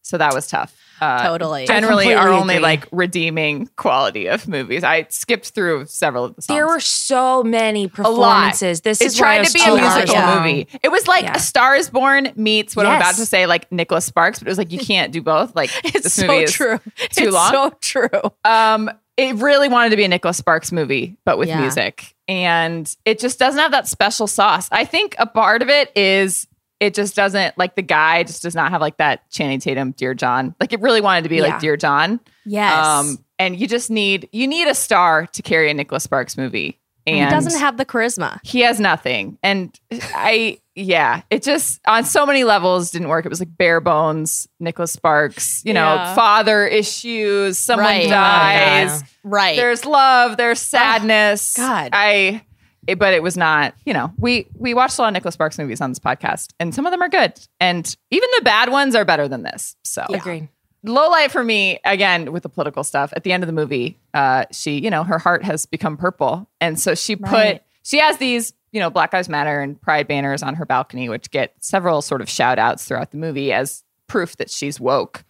So that was tough. Uh, Totally. Generally, our only agree. like redeeming quality of movies. I skipped through several of the songs. There were so many a lot. performances. This it is why I tried was to be a musical long. movie. It was like Yeah. A Star Is Born meets what I'm about to say, like Nicholas Sparks, but it was like you can't do both. Like it's this so is true. too it's long. so true. um, it really wanted to be a Nicholas Sparks movie, but with Yeah. music. And it just doesn't have that special sauce. I think a part of it is it just doesn't like the guy just does not have like that Channing Tatum Dear John. Like it really wanted to be Yeah. like Dear John. Yes. Um, and you just need you need a star to carry a Nicholas Sparks movie. he doesn't have the charisma. he has nothing. And I yeah, it just on so many levels didn't work. It was like bare bones, Nicholas Sparks, you know, Yeah. father issues, someone Right. dies. Right. There's love, there's sadness. God. I it- but it was not, you know, we we watched a lot of Nicholas Sparks movies on this podcast, and some of them are good. And even the bad ones are better than this. So Agreed. low light for me again with the political stuff at the end of the movie uh she you know her heart has become purple and so she put Right. she has these you know black lives matter and pride banners on her balcony which get several sort of shout outs throughout the movie as proof that she's woke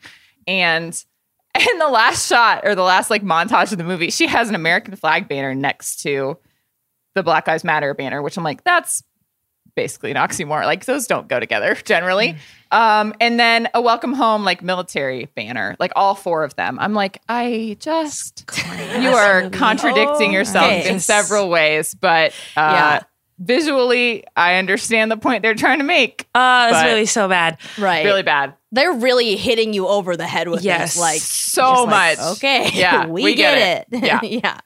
and in the last shot or the last like montage of the movie she has an american flag banner next to the black lives matter banner which i'm like that's basically an oxymoron. Like those don't go together generally. Um, and then a welcome home like military banner, like all four of them. I'm like, I just you are contradicting yourself Okay. in several ways, but uh, Yeah. visually, I understand the point they're trying to make. Uh, it's really so bad. right. Really bad. They're really hitting you over the head with Yes. this. Like So just like, much. okay. Yeah, we, we get, get it. it. Yeah. yeah.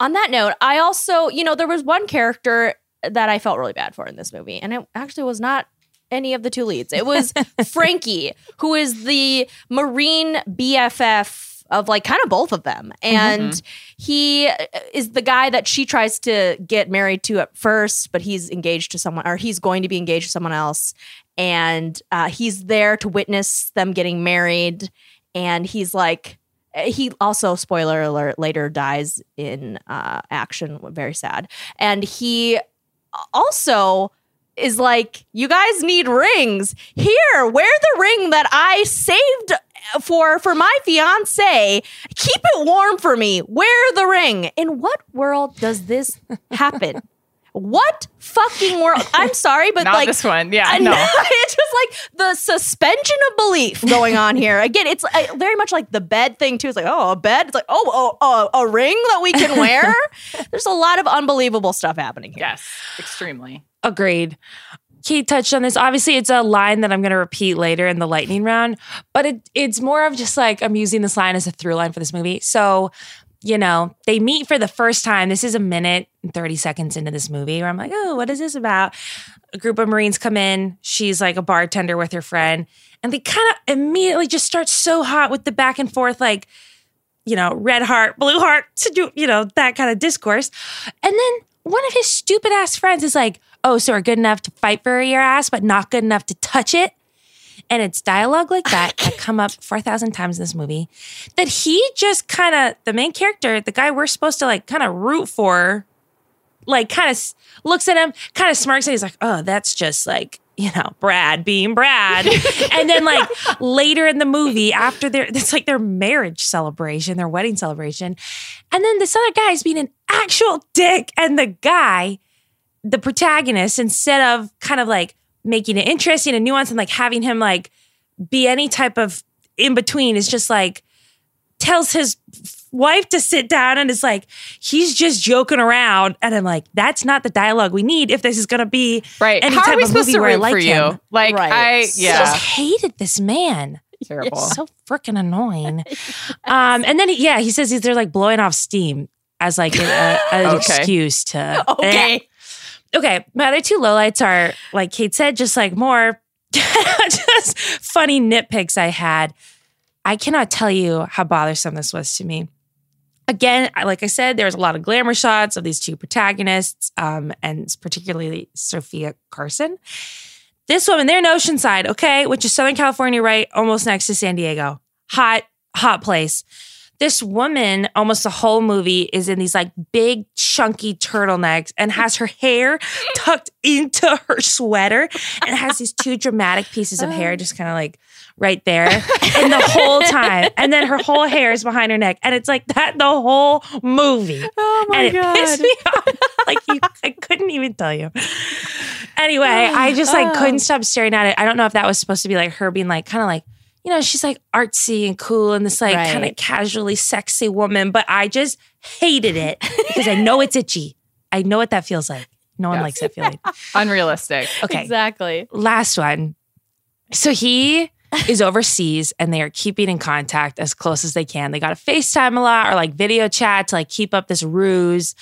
On that note, I also, you know, there was one character that I felt really bad for in this movie, and it actually was not any of the two leads. It was Frankie, who is the Marine BFF of like kind of both of them. And he is the guy that she tries to get married to at first, but he's engaged to someone or he's going to be engaged to someone else. And uh, he's there to witness them getting married. And he's like, Eh, he also, spoiler alert, later dies in uh, action. Very sad. And he uh, also is like, you guys need rings. Here, wear the ring that I saved eh, for for my fiance. Keep it warm for me. Wear the ring. In what world does this happen? what fucking world? I'm sorry, but Not like this one. Yeah, I no. know. it's just like the suspension of belief going on here. Again, it's uh, very much like the bed thing too. It's like, oh, a bed. It's like, oh, oh, oh, a ring that we can wear. There's a lot of unbelievable stuff happening here. Yes, extremely. Agreed. Kate touched on this. Obviously, it's a line that I'm going to repeat later in the lightning round, but it, it's more of just like I'm using this line as a through line for this movie. So, you know, they meet for the first time. This is a minute and 30 seconds into this movie where I'm like, oh, what is this about? A group of Marines come in. She's like a bartender with her friend, and they kind of immediately just start so hot with the back and forth, like, you know, red heart, blue heart, to do, you know, that kind of discourse. And then one of his stupid ass friends is like, oh, so we're good enough to fight for your ass, but not good enough to touch it. And it's dialogue like that that come up 4,000 times in this movie that he just kind of, the main character, the guy we're supposed to like kind of root for, like kind of looks at him, kind of smirks and he's like, oh, that's just like, you know, Brad being Brad. and then like later in the movie, after their it's like their marriage celebration, their wedding celebration. And then this other guy is being an actual dick. And the guy, the protagonist, instead of kind of like making it interesting and nuanced and like having him like be any type of in between, is just like tells his wife to sit down and is like, he's just joking around. And I'm like, that's not the dialogue we need if this is going to be Right. any How type are we of supposed movie to where I root like for you? him. Like Right. I I yeah. just hated this man. Terrible. So freaking annoying. um, and then he, yeah, he says he's they're like blowing off steam as like a, a- an Okay. excuse to Okay. Okay, my other two lowlights are like Kate said, just like more just funny nitpicks I had. I cannot tell you how bothersome this was to me. Again, like I said, there's a lot of glamour shots of these two protagonists, um, and particularly Sofia Carson. This woman, they're in Oceanside, okay, which is Southern California, right? Almost next to San Diego. Hot, hot place. This woman, almost the whole movie, is in these like big, chunky turtlenecks and has her hair tucked into her sweater and has these two dramatic pieces of hair oh. just kind of like right there and the whole time. And then her whole hair is behind her neck. And it's like that the whole movie. Oh my and it pissed me off. like you, I couldn't even tell you. Anyway, I just like couldn't oh. stop staring at it. I don't know if that was supposed to be like her being like kind of like, you know, she's like artsy and cool and this like Right. kind of casually sexy woman, but I just hated it because I know it's itchy. I know what that feels like. No one Yes. likes that feeling. Unrealistic. Okay. Exactly. Last one. So he is overseas and they are keeping in contact as close as they can. They got to FaceTime a lot or like video chat to like keep up this ruse.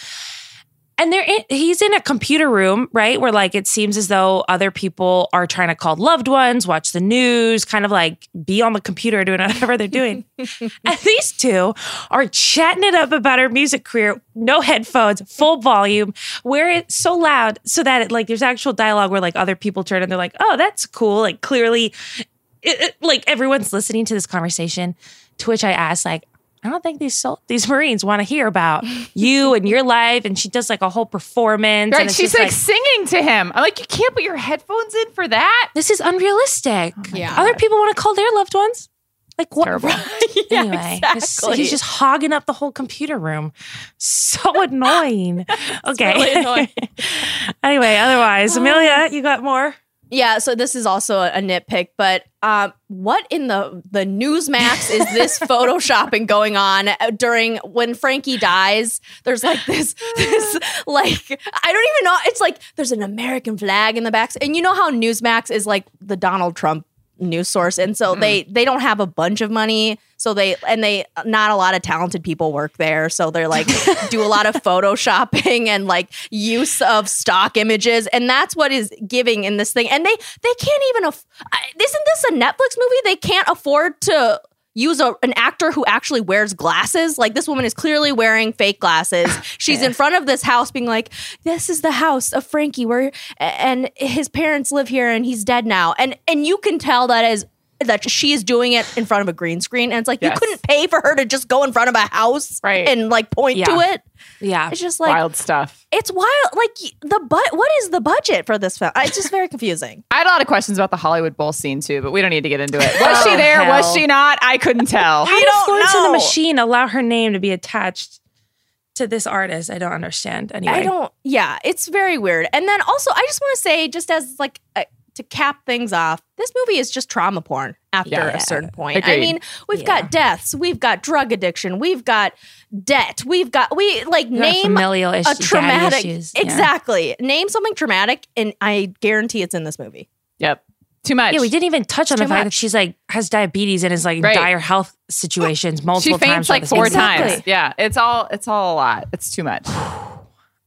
And they're in, he's in a computer room, right? Where like it seems as though other people are trying to call loved ones, watch the news, kind of like be on the computer doing whatever they're doing. and these two are chatting it up about her music career, no headphones, full volume, where it's so loud so that it, like there's actual dialogue where like other people turn and they're like, oh, that's cool. Like clearly, it, it- like everyone's listening to this conversation. To which I asked, like, I don't think these sol- these Marines want to hear about you and your life. And she does like a whole performance. and Right. it's She's just like, singing to him. I'm like, you can't put your headphones in for that. this is unrealistic. Oh yeah. Other people want to call their loved ones. Like what? Terrible. Yeah, anyway, he's- exactly. he's just hogging up the whole computer room. So annoying. okay. really annoying. anyway, otherwise, oh. Amelia, you got more? Yeah, so this is also a, nitpick, but um, what in the the Newsmax is this photoshopping going on uh, during when Frankie dies? There's like this this like I don't even know. It's like there's an American flag in the back, and you know how Newsmax is like the Donald Trump news source, and so hmm. they they don't have a bunch of money, so they and they not a lot of talented people work there, so they're like do a lot of photoshopping and like use of stock images, and that's what is giving in this thing. And they they can't even aff- isn't this a Netflix movie? They can't afford to use a, an actor who actually wears glasses. Like this woman is clearly wearing fake glasses. She's in front of this house being like, "This is the house of Frankie where and his parents live here and he's dead now." And and you can tell that is that she is doing it in front of a green screen and it's like Yes. you couldn't pay for her to just go in front of a house Right. and like point to it. Yeah. It's just like Wild stuff. it's wild like the but what is the budget for this film? It's just very confusing. I had a lot of questions about the Hollywood Bowl scene too, but we don't need to get into it. Was she Oh, there? Was she not? I couldn't tell. How did don't Florence and the. Machine allow her name to be attached to this artist? I don't understand. Anyway, I don't. Yeah, it's very weird. And then also, I just want to say, just as like uh, to cap things off, this movie is just trauma porn after Yeah. a certain point. I mean, we've Yeah. got deaths, we've got drug addiction, we've got debt, we've got we like There are name familial a issues, traumatic issues. Yeah. exactly. Name something traumatic, and I guarantee it's in this movie. Yep. Too much. Yeah, we didn't even touch on It's the too fact that she's like has diabetes and is like Right. dire health situations She multiple times. faints throughout like four. Exactly. times. Yeah. It's all it's all a lot. It's too much.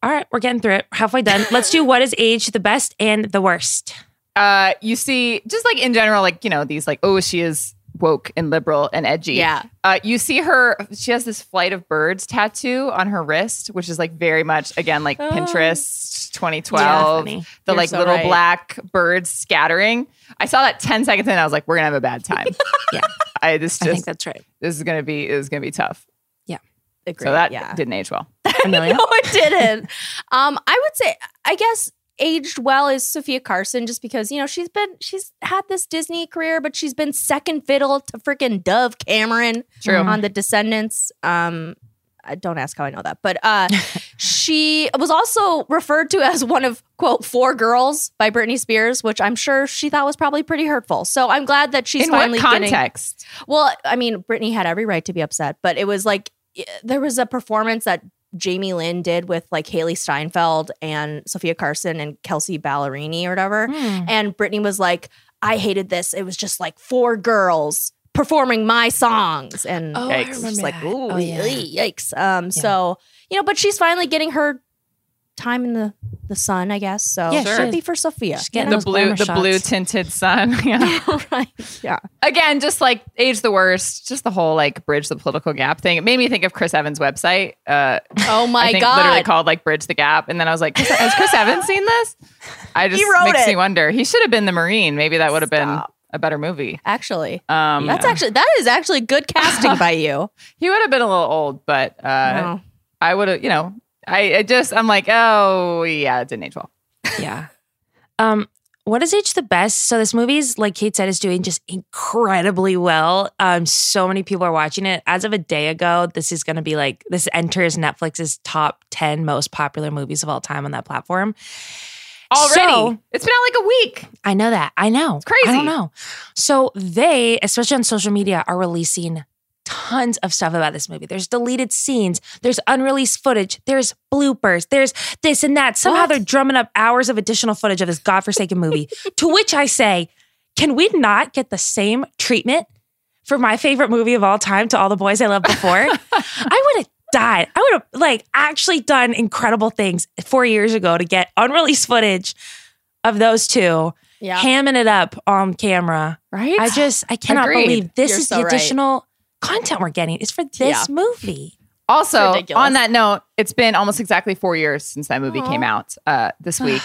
All right, we're getting through it. Halfway done. Let's do what is age the best and the worst. Uh, you see, just like in general, like you know, these like, oh, she is woke and liberal and edgy. Yeah. Uh, you see her, she has this flight of birds tattoo on her wrist, which is like very much, again, like Oh. Pinterest 2012. funny. the You're like so little right. black birds scattering. I saw that 10 seconds in, I was like, we're going to have a bad time. Yeah. I this I just, think that's right. this is going to be, was going to be tough. Yeah. Agreed, so that yeah. didn't age well. No, it didn't. um, I would say, I guess aged well is Sofia Carson, just because you know she's been she's had this Disney career, but she's been second fiddle to freaking Dove Cameron True. on The Descendants. Um, I don't ask how I know that, but uh, she was also referred to as one of quote four girls by Britney Spears, which I'm sure she thought was probably pretty hurtful. So I'm glad that she's In what finally getting. context? Well, I mean, Britney had every right to be upset, but it was like eh, there was a performance that Jamie Lynn did with like Hailee Steinfeld and Sofia Carson and Kelsea Ballerini or whatever. Hmm. And Britney was like, I hated this. It was just like four girls performing my songs. And Oh, I yikes. remember like, ooh, Oh, yeah. yikes. Um, so, you know, but she's finally getting her time in the, the sun, I guess. So Yeah, should be for Sofia. She's getting The blue, the shots. blue tinted sun. Yeah. right. Yeah. again, just like age the worst, just the whole like bridge the political gap thing. It made me think of Chris Evans' website. Uh, Oh my I think God. literally called like bridge the gap, and then I was like, has Chris Evans seen this? I just makes it. me wonder. He should have been the Marine. Maybe that would have been a better movie. Actually. Um, That's actually that is actually good casting by you. he would have been a little old, but uh, Wow. I would have. You know, I, I just I'm like, oh yeah, it's didn't age well. Yeah. Um, what is age the best? So this movie's like Kate said is doing just incredibly well. Um, so many people are watching it. As of a day ago, this is going to be like this enters Netflix's top ten most popular movies of all time on that platform. Already, So- it's been out like a week. I know that. I know. It's crazy. I don't know. So they, especially on social media, are releasing tons of stuff about this movie. There's deleted scenes, there's unreleased footage, there's bloopers, there's this and that. Somehow What? they're drumming up hours of additional footage of this godforsaken movie. to which I say, can we not get the same treatment for my favorite movie of all time to all the boys I loved before? I would have died. I would have like actually done incredible things four years ago to get unreleased footage of those two Yeah. hamming it up on camera. Right? I just I cannot Agreed. believe this You're is so the right. Additional content we're getting. is for this Yeah. movie. Also, on that note, it's been almost exactly four years since that movie came out uh, this week.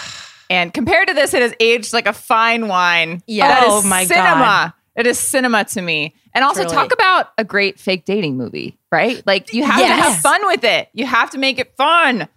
and compared to this, it has aged like a fine wine. Yeah. Oh my cinema. God. It is cinema to me. And also Truly. talk about a great fake dating movie, right? Like you have to have fun with it. You have to make it fun.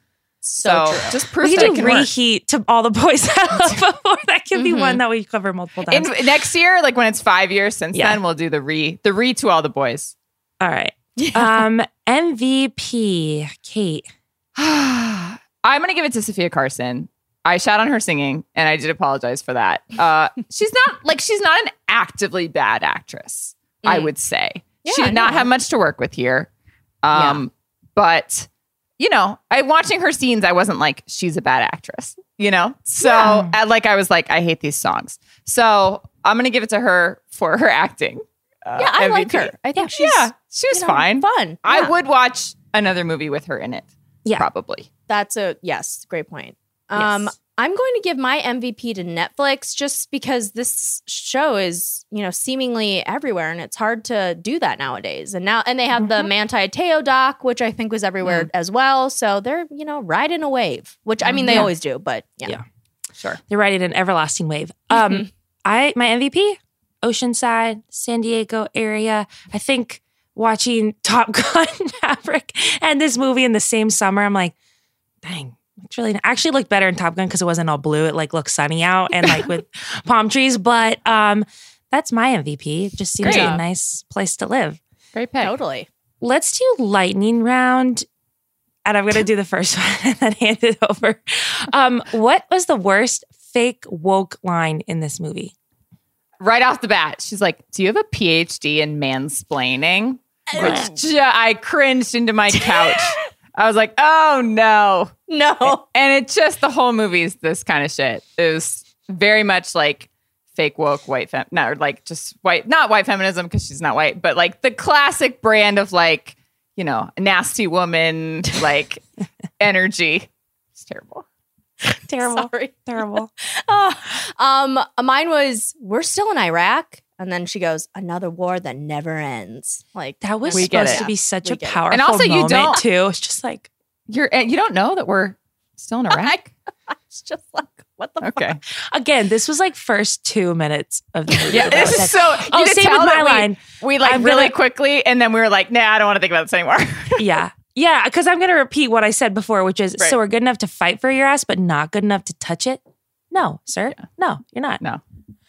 So, So true. just prove We that it could do can work. reheat to all the boys I before. That could be Mm-hmm. one that we cover multiple In, times. next year, like when it's five years since Yeah. then, we'll do the re the re to all the boys. all right. Um MVP, Kate. I'm gonna give it to Sofia Carson. I shout on her singing, and I did apologize for that. Uh, she's not like she's not an actively bad actress. I Mm. would say Yeah, she did not no. have much to work with here. Um, but you know, I watching her scenes, I wasn't like she's a bad actress. You know, so Yeah. uh, like I was like I hate these songs. So I'm gonna give it to her for her acting. Uh, Yeah, I like her. I think she's yeah, she was you know, fine. Fun. I would watch another movie with her in it. Yeah. probably. That's a yes, great point. Um, Yes. I'm going to give my MVP to Netflix just because this show is, you know, seemingly everywhere and it's hard to do that nowadays. And now, and they have the mm-hmm. Manti Te'o doc, which I think was everywhere mm. as well. So they're, you know, riding a wave, which I mean, they Yeah. always do, but yeah. Yeah. Sure. They're riding an everlasting wave. Mm-hmm. Um, I my MVP, Oceanside, San Diego area. I think watching Top Gun Maverick and this movie in the same summer, I'm like, dang, it's really actually looked better in Top Gun because it wasn't all blue. It like looked sunny out and like with palm trees. But um, that's my MVP. It just seems Great. like a nice place to live. Great pick. Totally. Let's do lightning round. And I'm gonna do the first one and then hand it over. Um, what was the worst fake woke line in this movie? right off the bat, she's like, "Do you have a PhD in mansplaining?" Which I cringed into my couch. I was like, "Oh no!" No. And it just the whole movie is this kind of shit. It was very much like fake woke white fem, not like just white, not white feminism because she's not white, but like the classic brand of like you know nasty woman like energy. It's terrible. Terrible. Sorry. Terrible. Oh, um, mine was we're still in Iraq. And then she goes, "Another war that never ends." Like That was supposed to be such We a get powerful And also, you moment don't- too. It's just like You're you don't know that we're still in Iraq. it's just like what the Okay. fuck? again, this was like first two minutes of the movie. Yeah, about this that. is so. You Oh, could same with my we- line. We like I'm really gonna- quickly, and then we were like, "Nah, I don't want to think about this anymore." yeah. Yeah, because I'm going to repeat what I said before, which is Right. so we're good enough to fight for your ass, but not good enough to touch it? No, sir. No, you're not. no,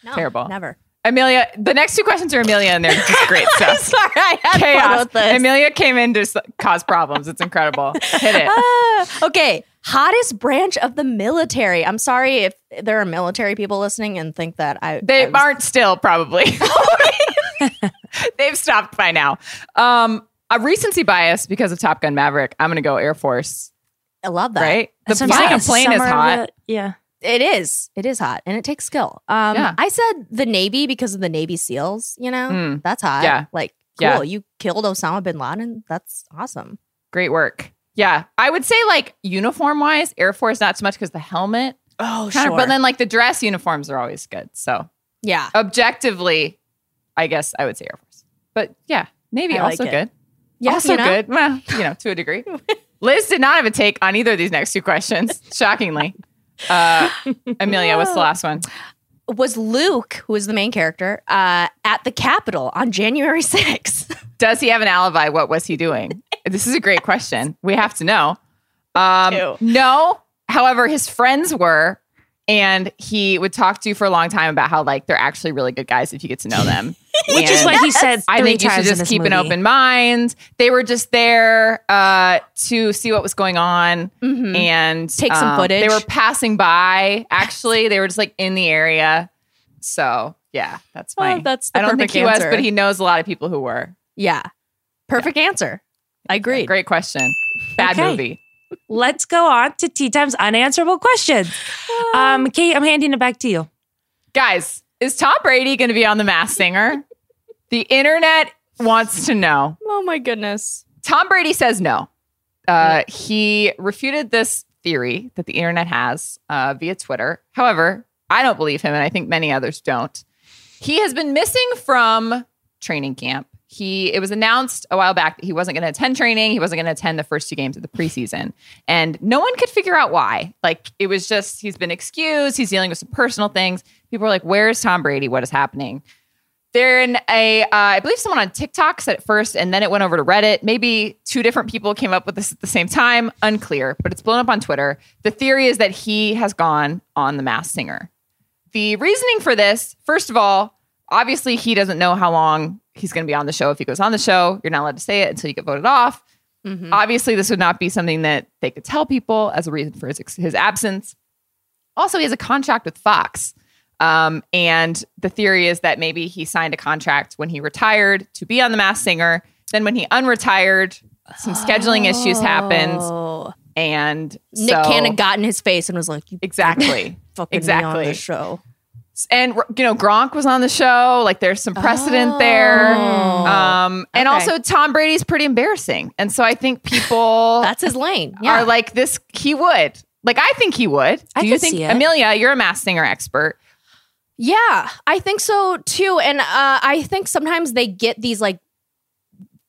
No, Terrible. Never. Amelia. The next two questions are Amelia, and they're just great stuff. Sorry, I had fun Chaos. with this. Amelia came in to cause problems. It's incredible. Hit it. Ah, okay, hottest branch of the military. I'm sorry if there are military people listening and think that I They I was- aren't still probably. They've stopped by now. Um, a recency bias because of Top Gun Maverick. I'm going to go Air Force. I love that. Right? The That's flying a plane is hot. yeah. It is. It is hot, and it takes skill. Um, Yeah. I said the Navy because of the Navy SEAls. You know, Mm. that's hot. Yeah. like cool. Yeah. You killed Osama bin Laden. That's awesome. Great work. Yeah, I would say like uniform wise, Air Force not so much because the helmet. Oh, sure. of, but then like the dress uniforms are always good. So yeah, objectively, I guess I would say Air Force. But yeah, Navy I also it. good. yeah, also you know? good. Well, you know, to a degree. Liz did not have a take on either of these next two questions, shockingly. Uh, Amelia, what's the last one? Was Luke, who is the main character, uh, at the Capitol on January 6th? Does he have an alibi? What was he doing? This is a great question. We have to know. Um, no. However, his friends were, and he would talk to you for a long time about how like they're actually really good guys if you get to know them. Which is And what he said I think you should just keep an open mind. They were just there uh, to see what was going on Mhm. and Take some um, footage. They were passing by. Actually, they were just like in the area. So yeah, that's Oh, fine. that's the I don't think he was, but he knows a lot of people who were. Yeah, perfect answer. I agree. Great question. Bad Okay. movie. Let's go on to Tea Time's unanswerable questions. Um, Kate, I'm handing it back to you. Guys, is Tom Brady going to be on The Masked Singer? the internet wants to know. Oh my goodness. Tom Brady says no. Uh, he refuted this theory that the internet has uh, via Twitter. However, I don't believe him, and I think many others don't. He has been missing from training camp. He it was announced a while back that he wasn't going to attend training. He wasn't going to attend the first two games of the preseason, and no one could figure out why. Like it was just he's been excused. He's dealing with some personal things. People were like, "Where is Tom Brady? What is happening?" They're in a, uh, I believe someone on TikTok said it first, and then it went over to Reddit. Maybe two different people came up with this at the same time. Unclear, but it's blown up on Twitter. The theory is that he has gone on The Masked Singer. The reasoning for this, first of all, obviously he doesn't know how long he's going to be on the show. If he goes on the show, you're not allowed to say it until you get voted off. Mhm. Obviously, this would not be something that they could tell people as a reason for his, his absence. Also, he has a contract with Fox. Um, and the theory is that maybe he signed a contract when he retired to be on The Masked Singer. Then, when he unretired, some scheduling issues happened. Oh. And Nick so, Cannon got in his face and was like, "You Exactly. fucking exactly. me on the show." And you know Gronk was on the show. Like there's some precedent there. Oh. Um, and Okay. also Tom Brady's pretty embarrassing, and so I think people That's his lane. Yeah. are like this. He would. Like I think he would. Do I you think. Amelia? You're a mass singer expert. Yeah, I think so too. And uh, I think sometimes they get these like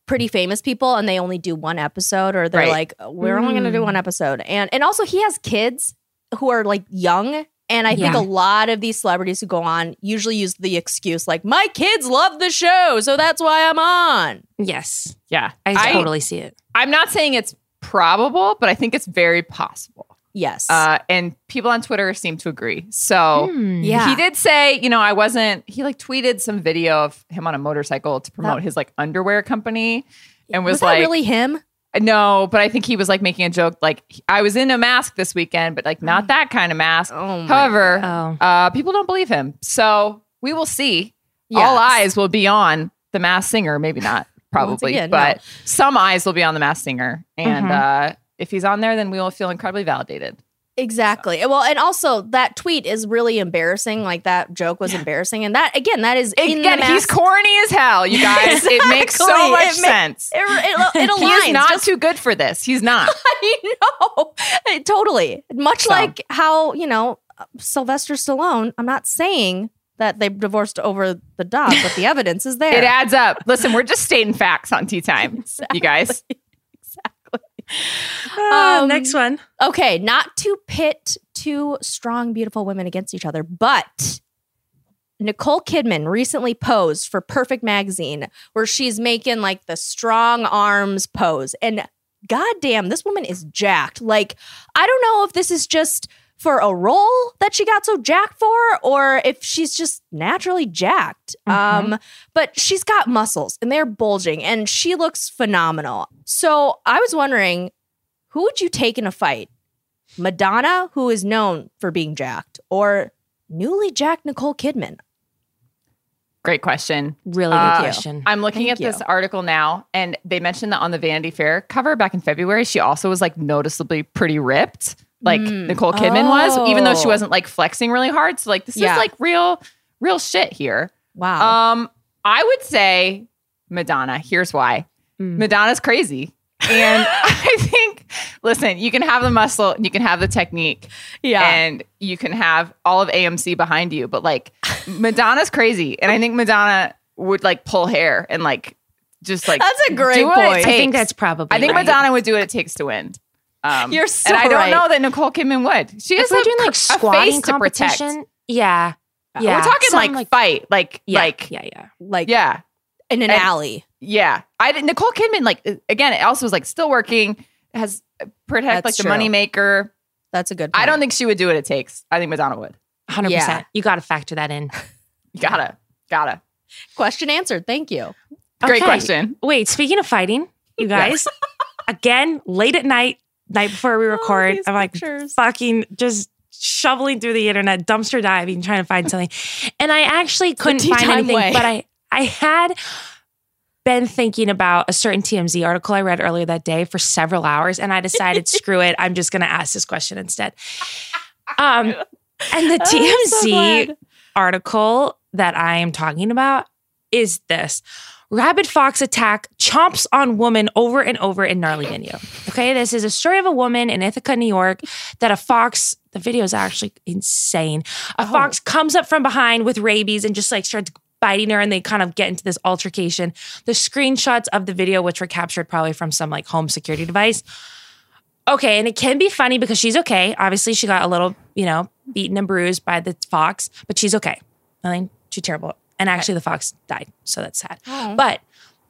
pretty famous people and they only do one episode or they're Right. like, we're only going to do Mm. one episode. And and also he has kids who are like young. And I think Yeah. a lot of these celebrities who go on usually use the excuse like, my kids love the show, so that's why I'm on. Yes, Yeah, I, totally see it. I'm not saying it's probable, but I think it's very possible. Yes. Uh, and people on Twitter seem to agree. So. Hmm. yeah. He did say, you know, I wasn't. He like tweeted some video of him on a motorcycle to promote That- his like underwear company, and was, Was, like, that really him? No, but I think he was like making a joke, like I was in a mask this weekend, but like not that kind of mask. Oh my However, Oh, uh, people don't believe him, so we will see. Yes. All eyes will be on the Masked Singer. Maybe not, probably, again, but no. some eyes will be on the Masked Singer, and Mhm. uh, if he's on there, then we will feel incredibly validated. Exactly. Well, and also that tweet is really embarrassing. Like that joke was embarrassing, and that again, that is in Again, he's corny as hell, you guys. It makes so much It ma- sense. It, it, it aligns. is not just- too good for this. He's not. I know. Uh, totally. Much So. like how you know Sylvester Stallone. I'm not saying that they divorced over the dog, but the evidence is there. It adds up. Listen, we're just stating facts on tea time, you guys. Ah, Um, next one. Okay, not to pit two strong, beautiful women against each other, but Nicole Kidman recently posed for Perfect Magazine where she's making like the strong arms pose. And goddamn, this woman is jacked. Like, I don't know if this is just for a role that she got so jacked for or if she's just naturally jacked. Um, but she's got muscles and they're bulging and she looks phenomenal. So I was wondering, who would you take in a fight? Madonna, who is known for being jacked, or newly jacked Nicole Kidman? Great question. Really good Uh, question. I'm looking Thank at this article now, and they mentioned that on the Vanity Fair cover back in February, she also was like noticeably pretty ripped, like Mm. Nicole Kidman was, even though she Oh. wasn't like flexing really hard. So like this Yeah. is like real, real shit here. Wow. Um, I would say Madonna. Here's why. Mm. Madonna's crazy. And I think, listen, you can have the muscle, you can have the technique, yeah. and you can have all of AMC behind you, but like Madonna's crazy. And I think Madonna would like pull hair and like just like That's a great do what it point. I think that's probably. I think right. Madonna would do what it takes to win. Um, You're so and I don't right. know that Nicole Kidman would. She If has a, doing like a squatting face to protect. competition, yeah, yeah, We're talking something like, fight, like yeah, like yeah, yeah. like yeah. in an And- alley. Yeah, I. Nicole Kidman, like again, it also was like still working, has uh, protect That's like the true. money maker. That's a good. I don't think she would do what it takes. I think Madonna would. Hundred Yeah. percent. You got to factor that in. You gotta, gotta. question answered. Thank you. Great Okay. question. Wait, speaking of fighting, you guys, again, late at night, night before we record, these I'm like pictures. fucking just shoveling through the internet, dumpster diving, trying to find something. And I actually couldn't find anything, way. but I I had been thinking about a certain TMZ article I read earlier that day for several hours, and I decided, screw it, I'm just gonna ask this question instead. Um, and the I'm so TMZ article that I am talking about is this. Rabid fox attack chomps on woman over and over in gnarly video. Okay, this is a story of a woman in Ithaca, New York, that a fox, the video is actually insane. A fox comes up from behind with rabies and just like starts biting her, and they kind of get into this altercation. The screenshots of the video, which were captured probably from some like home security device. Okay, and it can be funny because she's okay. Obviously, she got a little, you know, beaten and bruised by the fox, but she's okay. Nothing too terrible. And actually, the fox died, so that's sad. Oh. But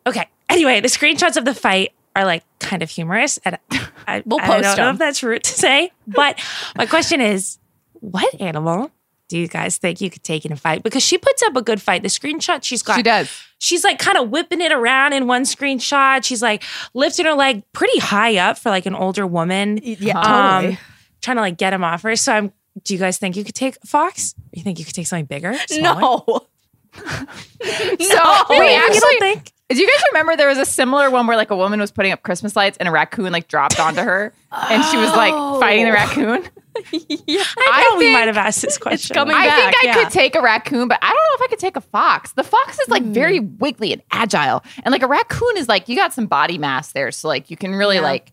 okay. Anyway, the screenshots of the fight are like kind of humorous, and I, We'll I post don't know if that's rude to say. But my question is, what animal do you guys think you could take in a fight? Because she puts up a good fight. The screenshot she's got, She does. she's like kind of whipping it around in one screenshot. She's like lifting her leg pretty high up for like an older woman. Yeah, Um, totally. trying to like get him off her. So I'm. Do you guys think you could take fox? You think you could take something bigger? Smaller? No. So You we don't actually think? Do you guys remember there was a similar one where like a woman was putting up Christmas lights and a raccoon like dropped onto her and she was like fighting the raccoon? I know we think might have asked this question. coming I back, think I yeah. could take a raccoon, but I don't know if I could take a fox. The fox is like very hmm. wiggly and agile, and like a raccoon is like you got some body mass there, so like you can really Yeah. like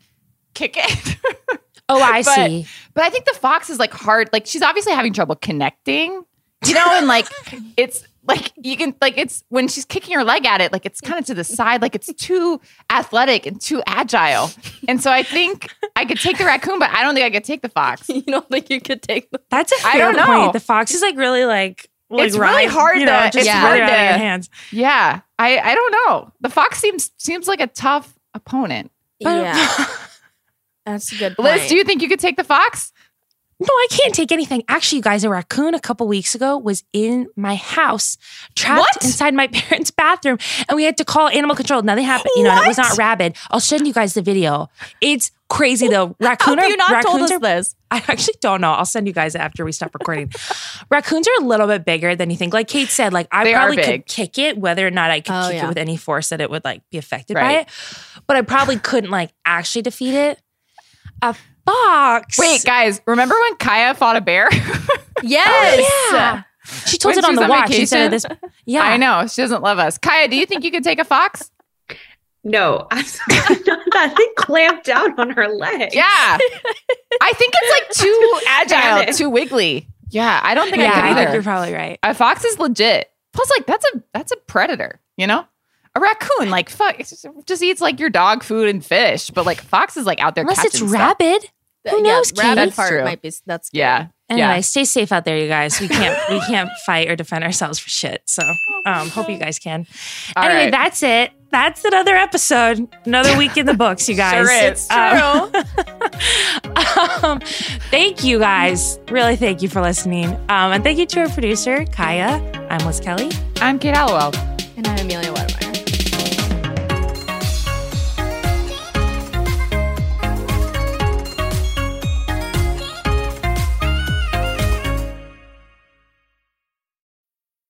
kick it. Oh, I but, see. But I think the fox is like hard. Like she's obviously having trouble connecting, you know, and like it's like you can like it's when she's kicking her leg at it, like it's kind of to the side, like it's too athletic and too agile. And so I think I could take the raccoon, but I don't think I could take the fox. You don't think you could take the That's a I fair don't know. point. The fox is like really like, like It's really ride, hard You know, to- just it's really hard out of your hands. Yeah, I I don't know. The fox seems seems like a tough opponent. Yeah. That's a good point. Liz, do you think you could take the fox? No, I can't take anything. Actually, you guys, a raccoon a couple weeks ago was in my house, trapped What? inside my parents' bathroom, and we had to call animal control. Nothing happened, you know, and it was not rabid. I'll send you guys the video. It's crazy though. How Raccoon have are, you not told us are, this? I actually don't know. I'll send you guys after we stop recording. Raccoons are a little bit bigger than you think. Like Kate said, like I They probably could kick it, whether or not I could Oh, kick yeah. it with any force that it would like be affected by it. But I probably couldn't like actually defeat it. A fox. Wait, guys, remember when Kaya fought a bear? Yes. Yeah. She told When it on the was on watch instead of this. Yeah. I know she doesn't love us. Kaya, do you think you could take a fox? No, I'm not that thing clamped down on her leg. Yeah, I think it's like too agile, too wiggly. Yeah, I don't think yeah, I could I either. think you're probably right. a fox is legit. Plus, like that's a that's a predator. You know, a raccoon like fuck just, just eats like your dog food and fish, but like fox is like out there. Unless it's stuff. rabid. Who yeah, knows, rabbit Katie? That's part true. might be that's scary. Yeah. Anyway, Yeah. stay safe out there, you guys. We can't we can't fight or defend ourselves for shit. So um, hope you guys can. All anyway, right. that's it. That's another episode. Another week in the books, you guys. Sure is. Um, um, thank you guys. Really, thank you for listening. Um, and thank you to our producer, Kaya. I'm Liz Kelly. I'm Kate Halliwell. And I'm Amelia